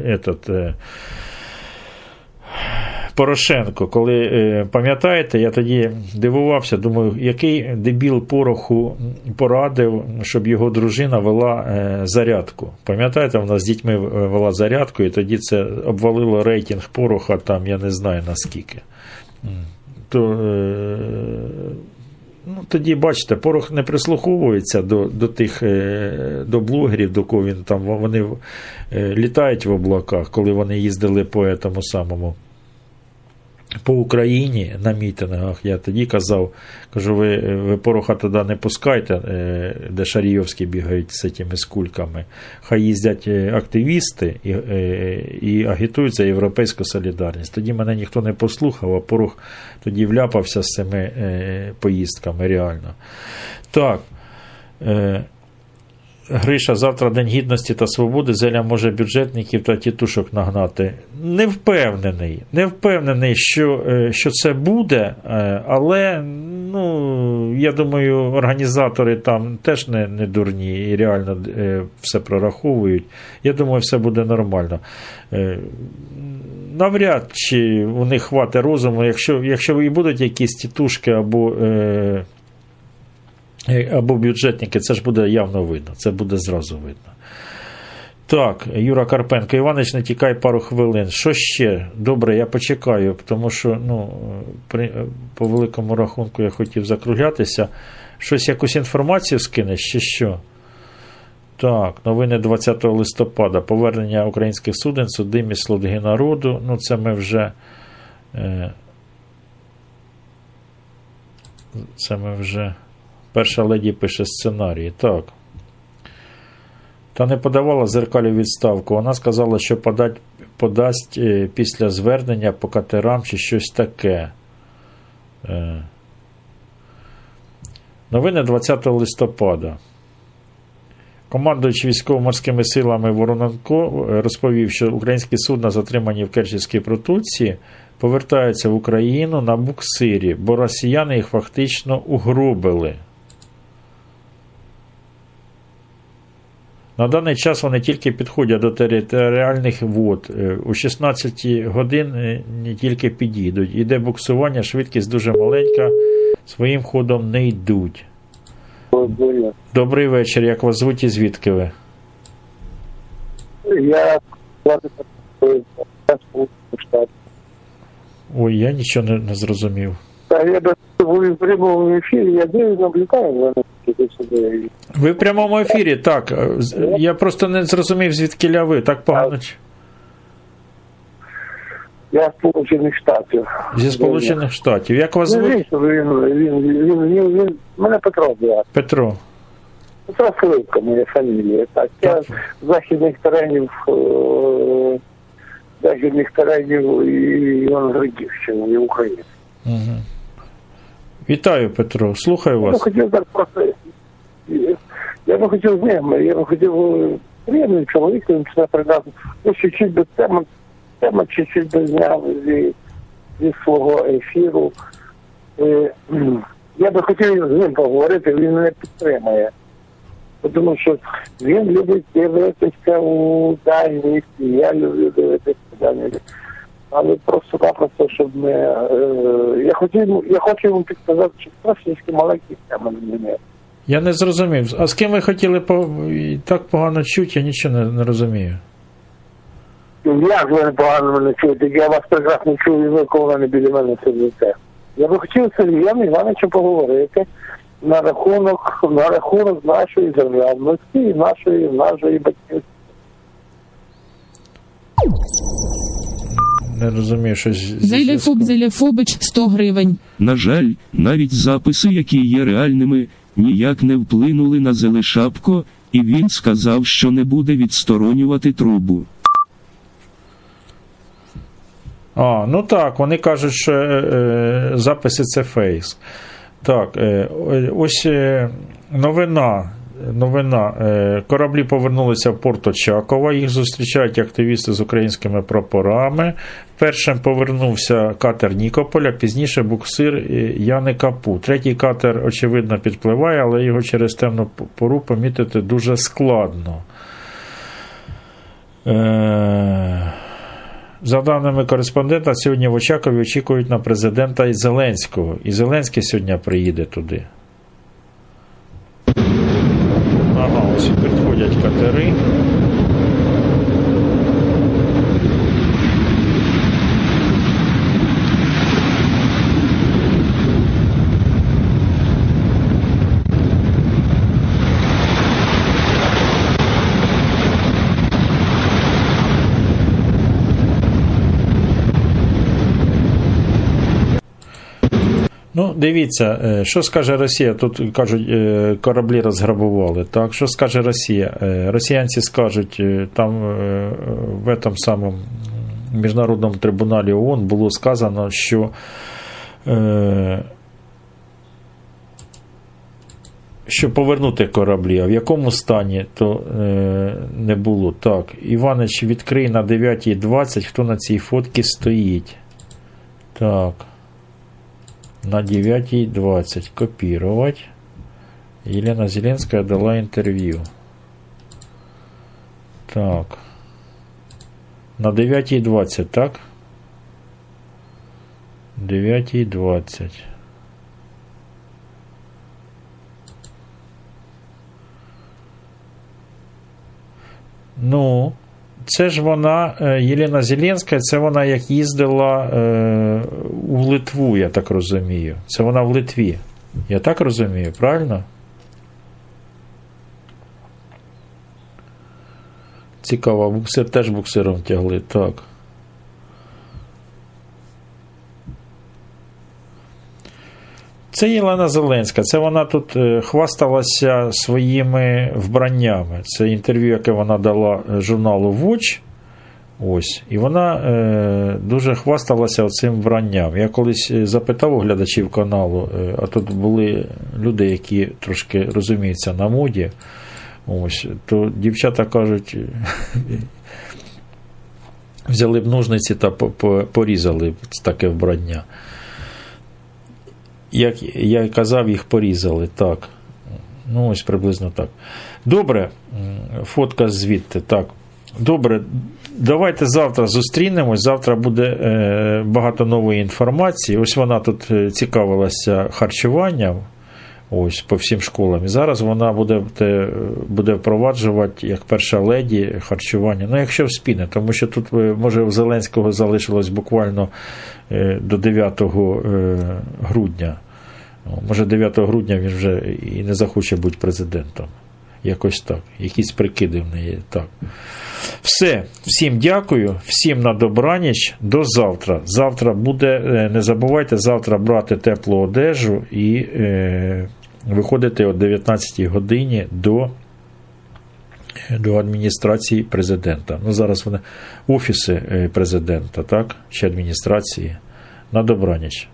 этот, е, Порошенко, коли е, пам'ятаєте, я тоді дивувався, думаю, який дебіл пороху порадив, щоб його дружина вела е, зарядку. Пам'ятаєте, вона з дітьми вела зарядку, і тоді це обвалило рейтинг пороха, там я не знаю наскільки. То, е, ну, Тоді, бачите, порох не прислуховується до до тих до блогерів, до кого він там вони літають в облаках, коли вони їздили по тому самому по Україні на мітингах я тоді казав, кажу, ви ви пороха туди не пускайте, е, де Шарійовські бігають з цими скульками. Хай їздять е, активісти і е, і агітують за європейську солідарність. Тоді мене ніхто не послухав, а порох тоді вляпався з цими поїздками реально. Так. Гриша, завтра День Гідності та Свободи, Зеля може бюджетників та тітушок нагнати. Не впевнений, не впевнений, що е, що це буде, е, але ну, я думаю, організатори там теж не не дурні і реально е, все прораховують. Я думаю, все буде нормально. Навряд чи у них хватить розуму, якщо якщо і будуть якісь тітушки або або бюджетники, це ж буде явно видно, це буде зразу видно. Так, Юра Карпенко, Іванич, не тікай пару хвилин. Що ще? Добре, я почекаю, тому що ну, при, по великому рахунку я хотів закруглятися. Щось якусь інформацію скинеш, чи що? Так, новини 20 листопада. Повернення українських суден, судимі слуги народу. Ну, це ми вже. Е, це ми вже. Перша леді пише сценарій. Так. Та не подавала зеркалі відставку. Вона сказала, що подать, подасть е, після звернення по катерам чи щось таке. Е. Новини 20 листопада. Командуючи військово-морськими силами Вороненко розповів, що українські судна, затримані в Керченській протоці, повертаються в Україну на буксирі, бо росіяни їх фактично угробили. На даний час вони тільки підходять до територіальних вод. Е, у 16 годин не тільки підійдуть. Іде буксування, швидкість дуже маленька, своїм ходом не йдуть. Добрий вечір. Як вас звуть і звідки ви? Я Ой, я нічого не, не зрозумів. Я в прямому ефірі, я дивлюсь, наблюдаю. Ви в прямому ефірі, так. Я просто не зрозумів, звідки ви. Так погано. Я з Сполучених Штатів. Зі Сполучених Штатів. Як вас звуть? Він, він, він, він, він, мене Петро звати. Петро. Петро Сливка, моя фамілія. Так, я з західних теренів, е, західних теренів і Івано-Гридівщини, і України. Угу. Вітаю, Петро. Слухаю вас. Я хотів так просто. Я би хотів з ним, я би хотів приємним чоловіком це придати. Ну, чуть-чуть без теми, тема чуть-чуть би зняв зі, зі свого ефіру. Е, я би хотів з ним поговорити, він мене підтримає. Тому що він любить дивитися у дальність, я люблю дивитися у дальність але просто-напросто, щоб ми. Е, я хотів, я хочу йому підказати, що трошечки маленький тема не Я не зрозумів. А з ким ви хотіли по так погано чути, я нічого не, не розумію. Як ви погано мене чуєте? Я вас прекрасно чую, ви коли мене біля мене сидите. Я би хотів з Сергієм Івановичем поговорити на рахунок на рахунок нашої державності і нашої нашої батьківської не розумію, щось. Зеляфоб Зеляфобич 100 гривень. На жаль, навіть записи, які є реальними, ніяк не вплинули на Зелешапко, і він сказав, що не буде відсторонювати трубу. А, ну так, вони кажуть, що е, е, записи це фейк. Так, е, ось е, новина новина. Е, кораблі повернулися в порт Очакова. Їх зустрічають активісти з українськими прапорами. Першим повернувся катер Нікополь, пізніше буксир Яни Капу. Третій катер, очевидно, підпливає, але його через темну пору помітити дуже складно. Е, за даними кореспондента, сьогодні в Очакові очікують на президента Зеленського. І Зеленський сьогодні приїде туди. Ось підходять катери. Ну, дивіться, е, що скаже Росія? Тут кажуть, е, кораблі розграбували. Так, що скаже Росія? Е, росіянці скажуть, там в этом самому міжнародному трибуналі ООН було сказано, що щоб повернути кораблі, а в якому стані, то е, не було. Так, Іванич, відкрий на 9.20, хто на цій фотці стоїть. Так. На 9.20 копировать. Елена Зеленская дала интервью. Так. На 9.20, так? 9.20. Ну, це ж вона, е, Єлена Зеленська, це вона як їздила е, у Литву, я так розумію. Це вона в Литві. Я так розумію, правильно? Цікаво, буксир теж буксиром тягли, так. Це Єлена Зеленська, це вона тут е, хвасталася своїми вбраннями. Це інтерв'ю, яке вона дала е, журналу Watch. Ось, і вона е, дуже хвасталася цим вбранням. Я колись е, запитав у глядачів каналу, е, а тут були люди, які трошки розуміються на моді. Ось, то дівчата кажуть, взяли б ножниці та порізали таке вбрання. Як я казав, їх порізали. Так. Ну, ось приблизно так. Добре, фотка звідти. Так. Добре, давайте завтра зустрінемось. Завтра буде е, багато нової інформації. Ось вона тут е, цікавилася харчуванням. Ось по всім школам. І зараз вона буде буде впроваджувати як перша леді харчування. Ну, якщо вспіне, тому що тут, може, у Зеленського залишилось буквально до 9 грудня. Може, 9 грудня він вже і не захоче бути президентом. Якось так. Якісь прикиди в неї. Так. Все. Всім дякую, всім на добраніч. До завтра. Завтра буде, не забувайте, завтра брати теплу одежу і е, виходити о 19 годині до до адміністрації президента. Ну, Зараз вони офіси президента, так? Чи адміністрації. На добраніч.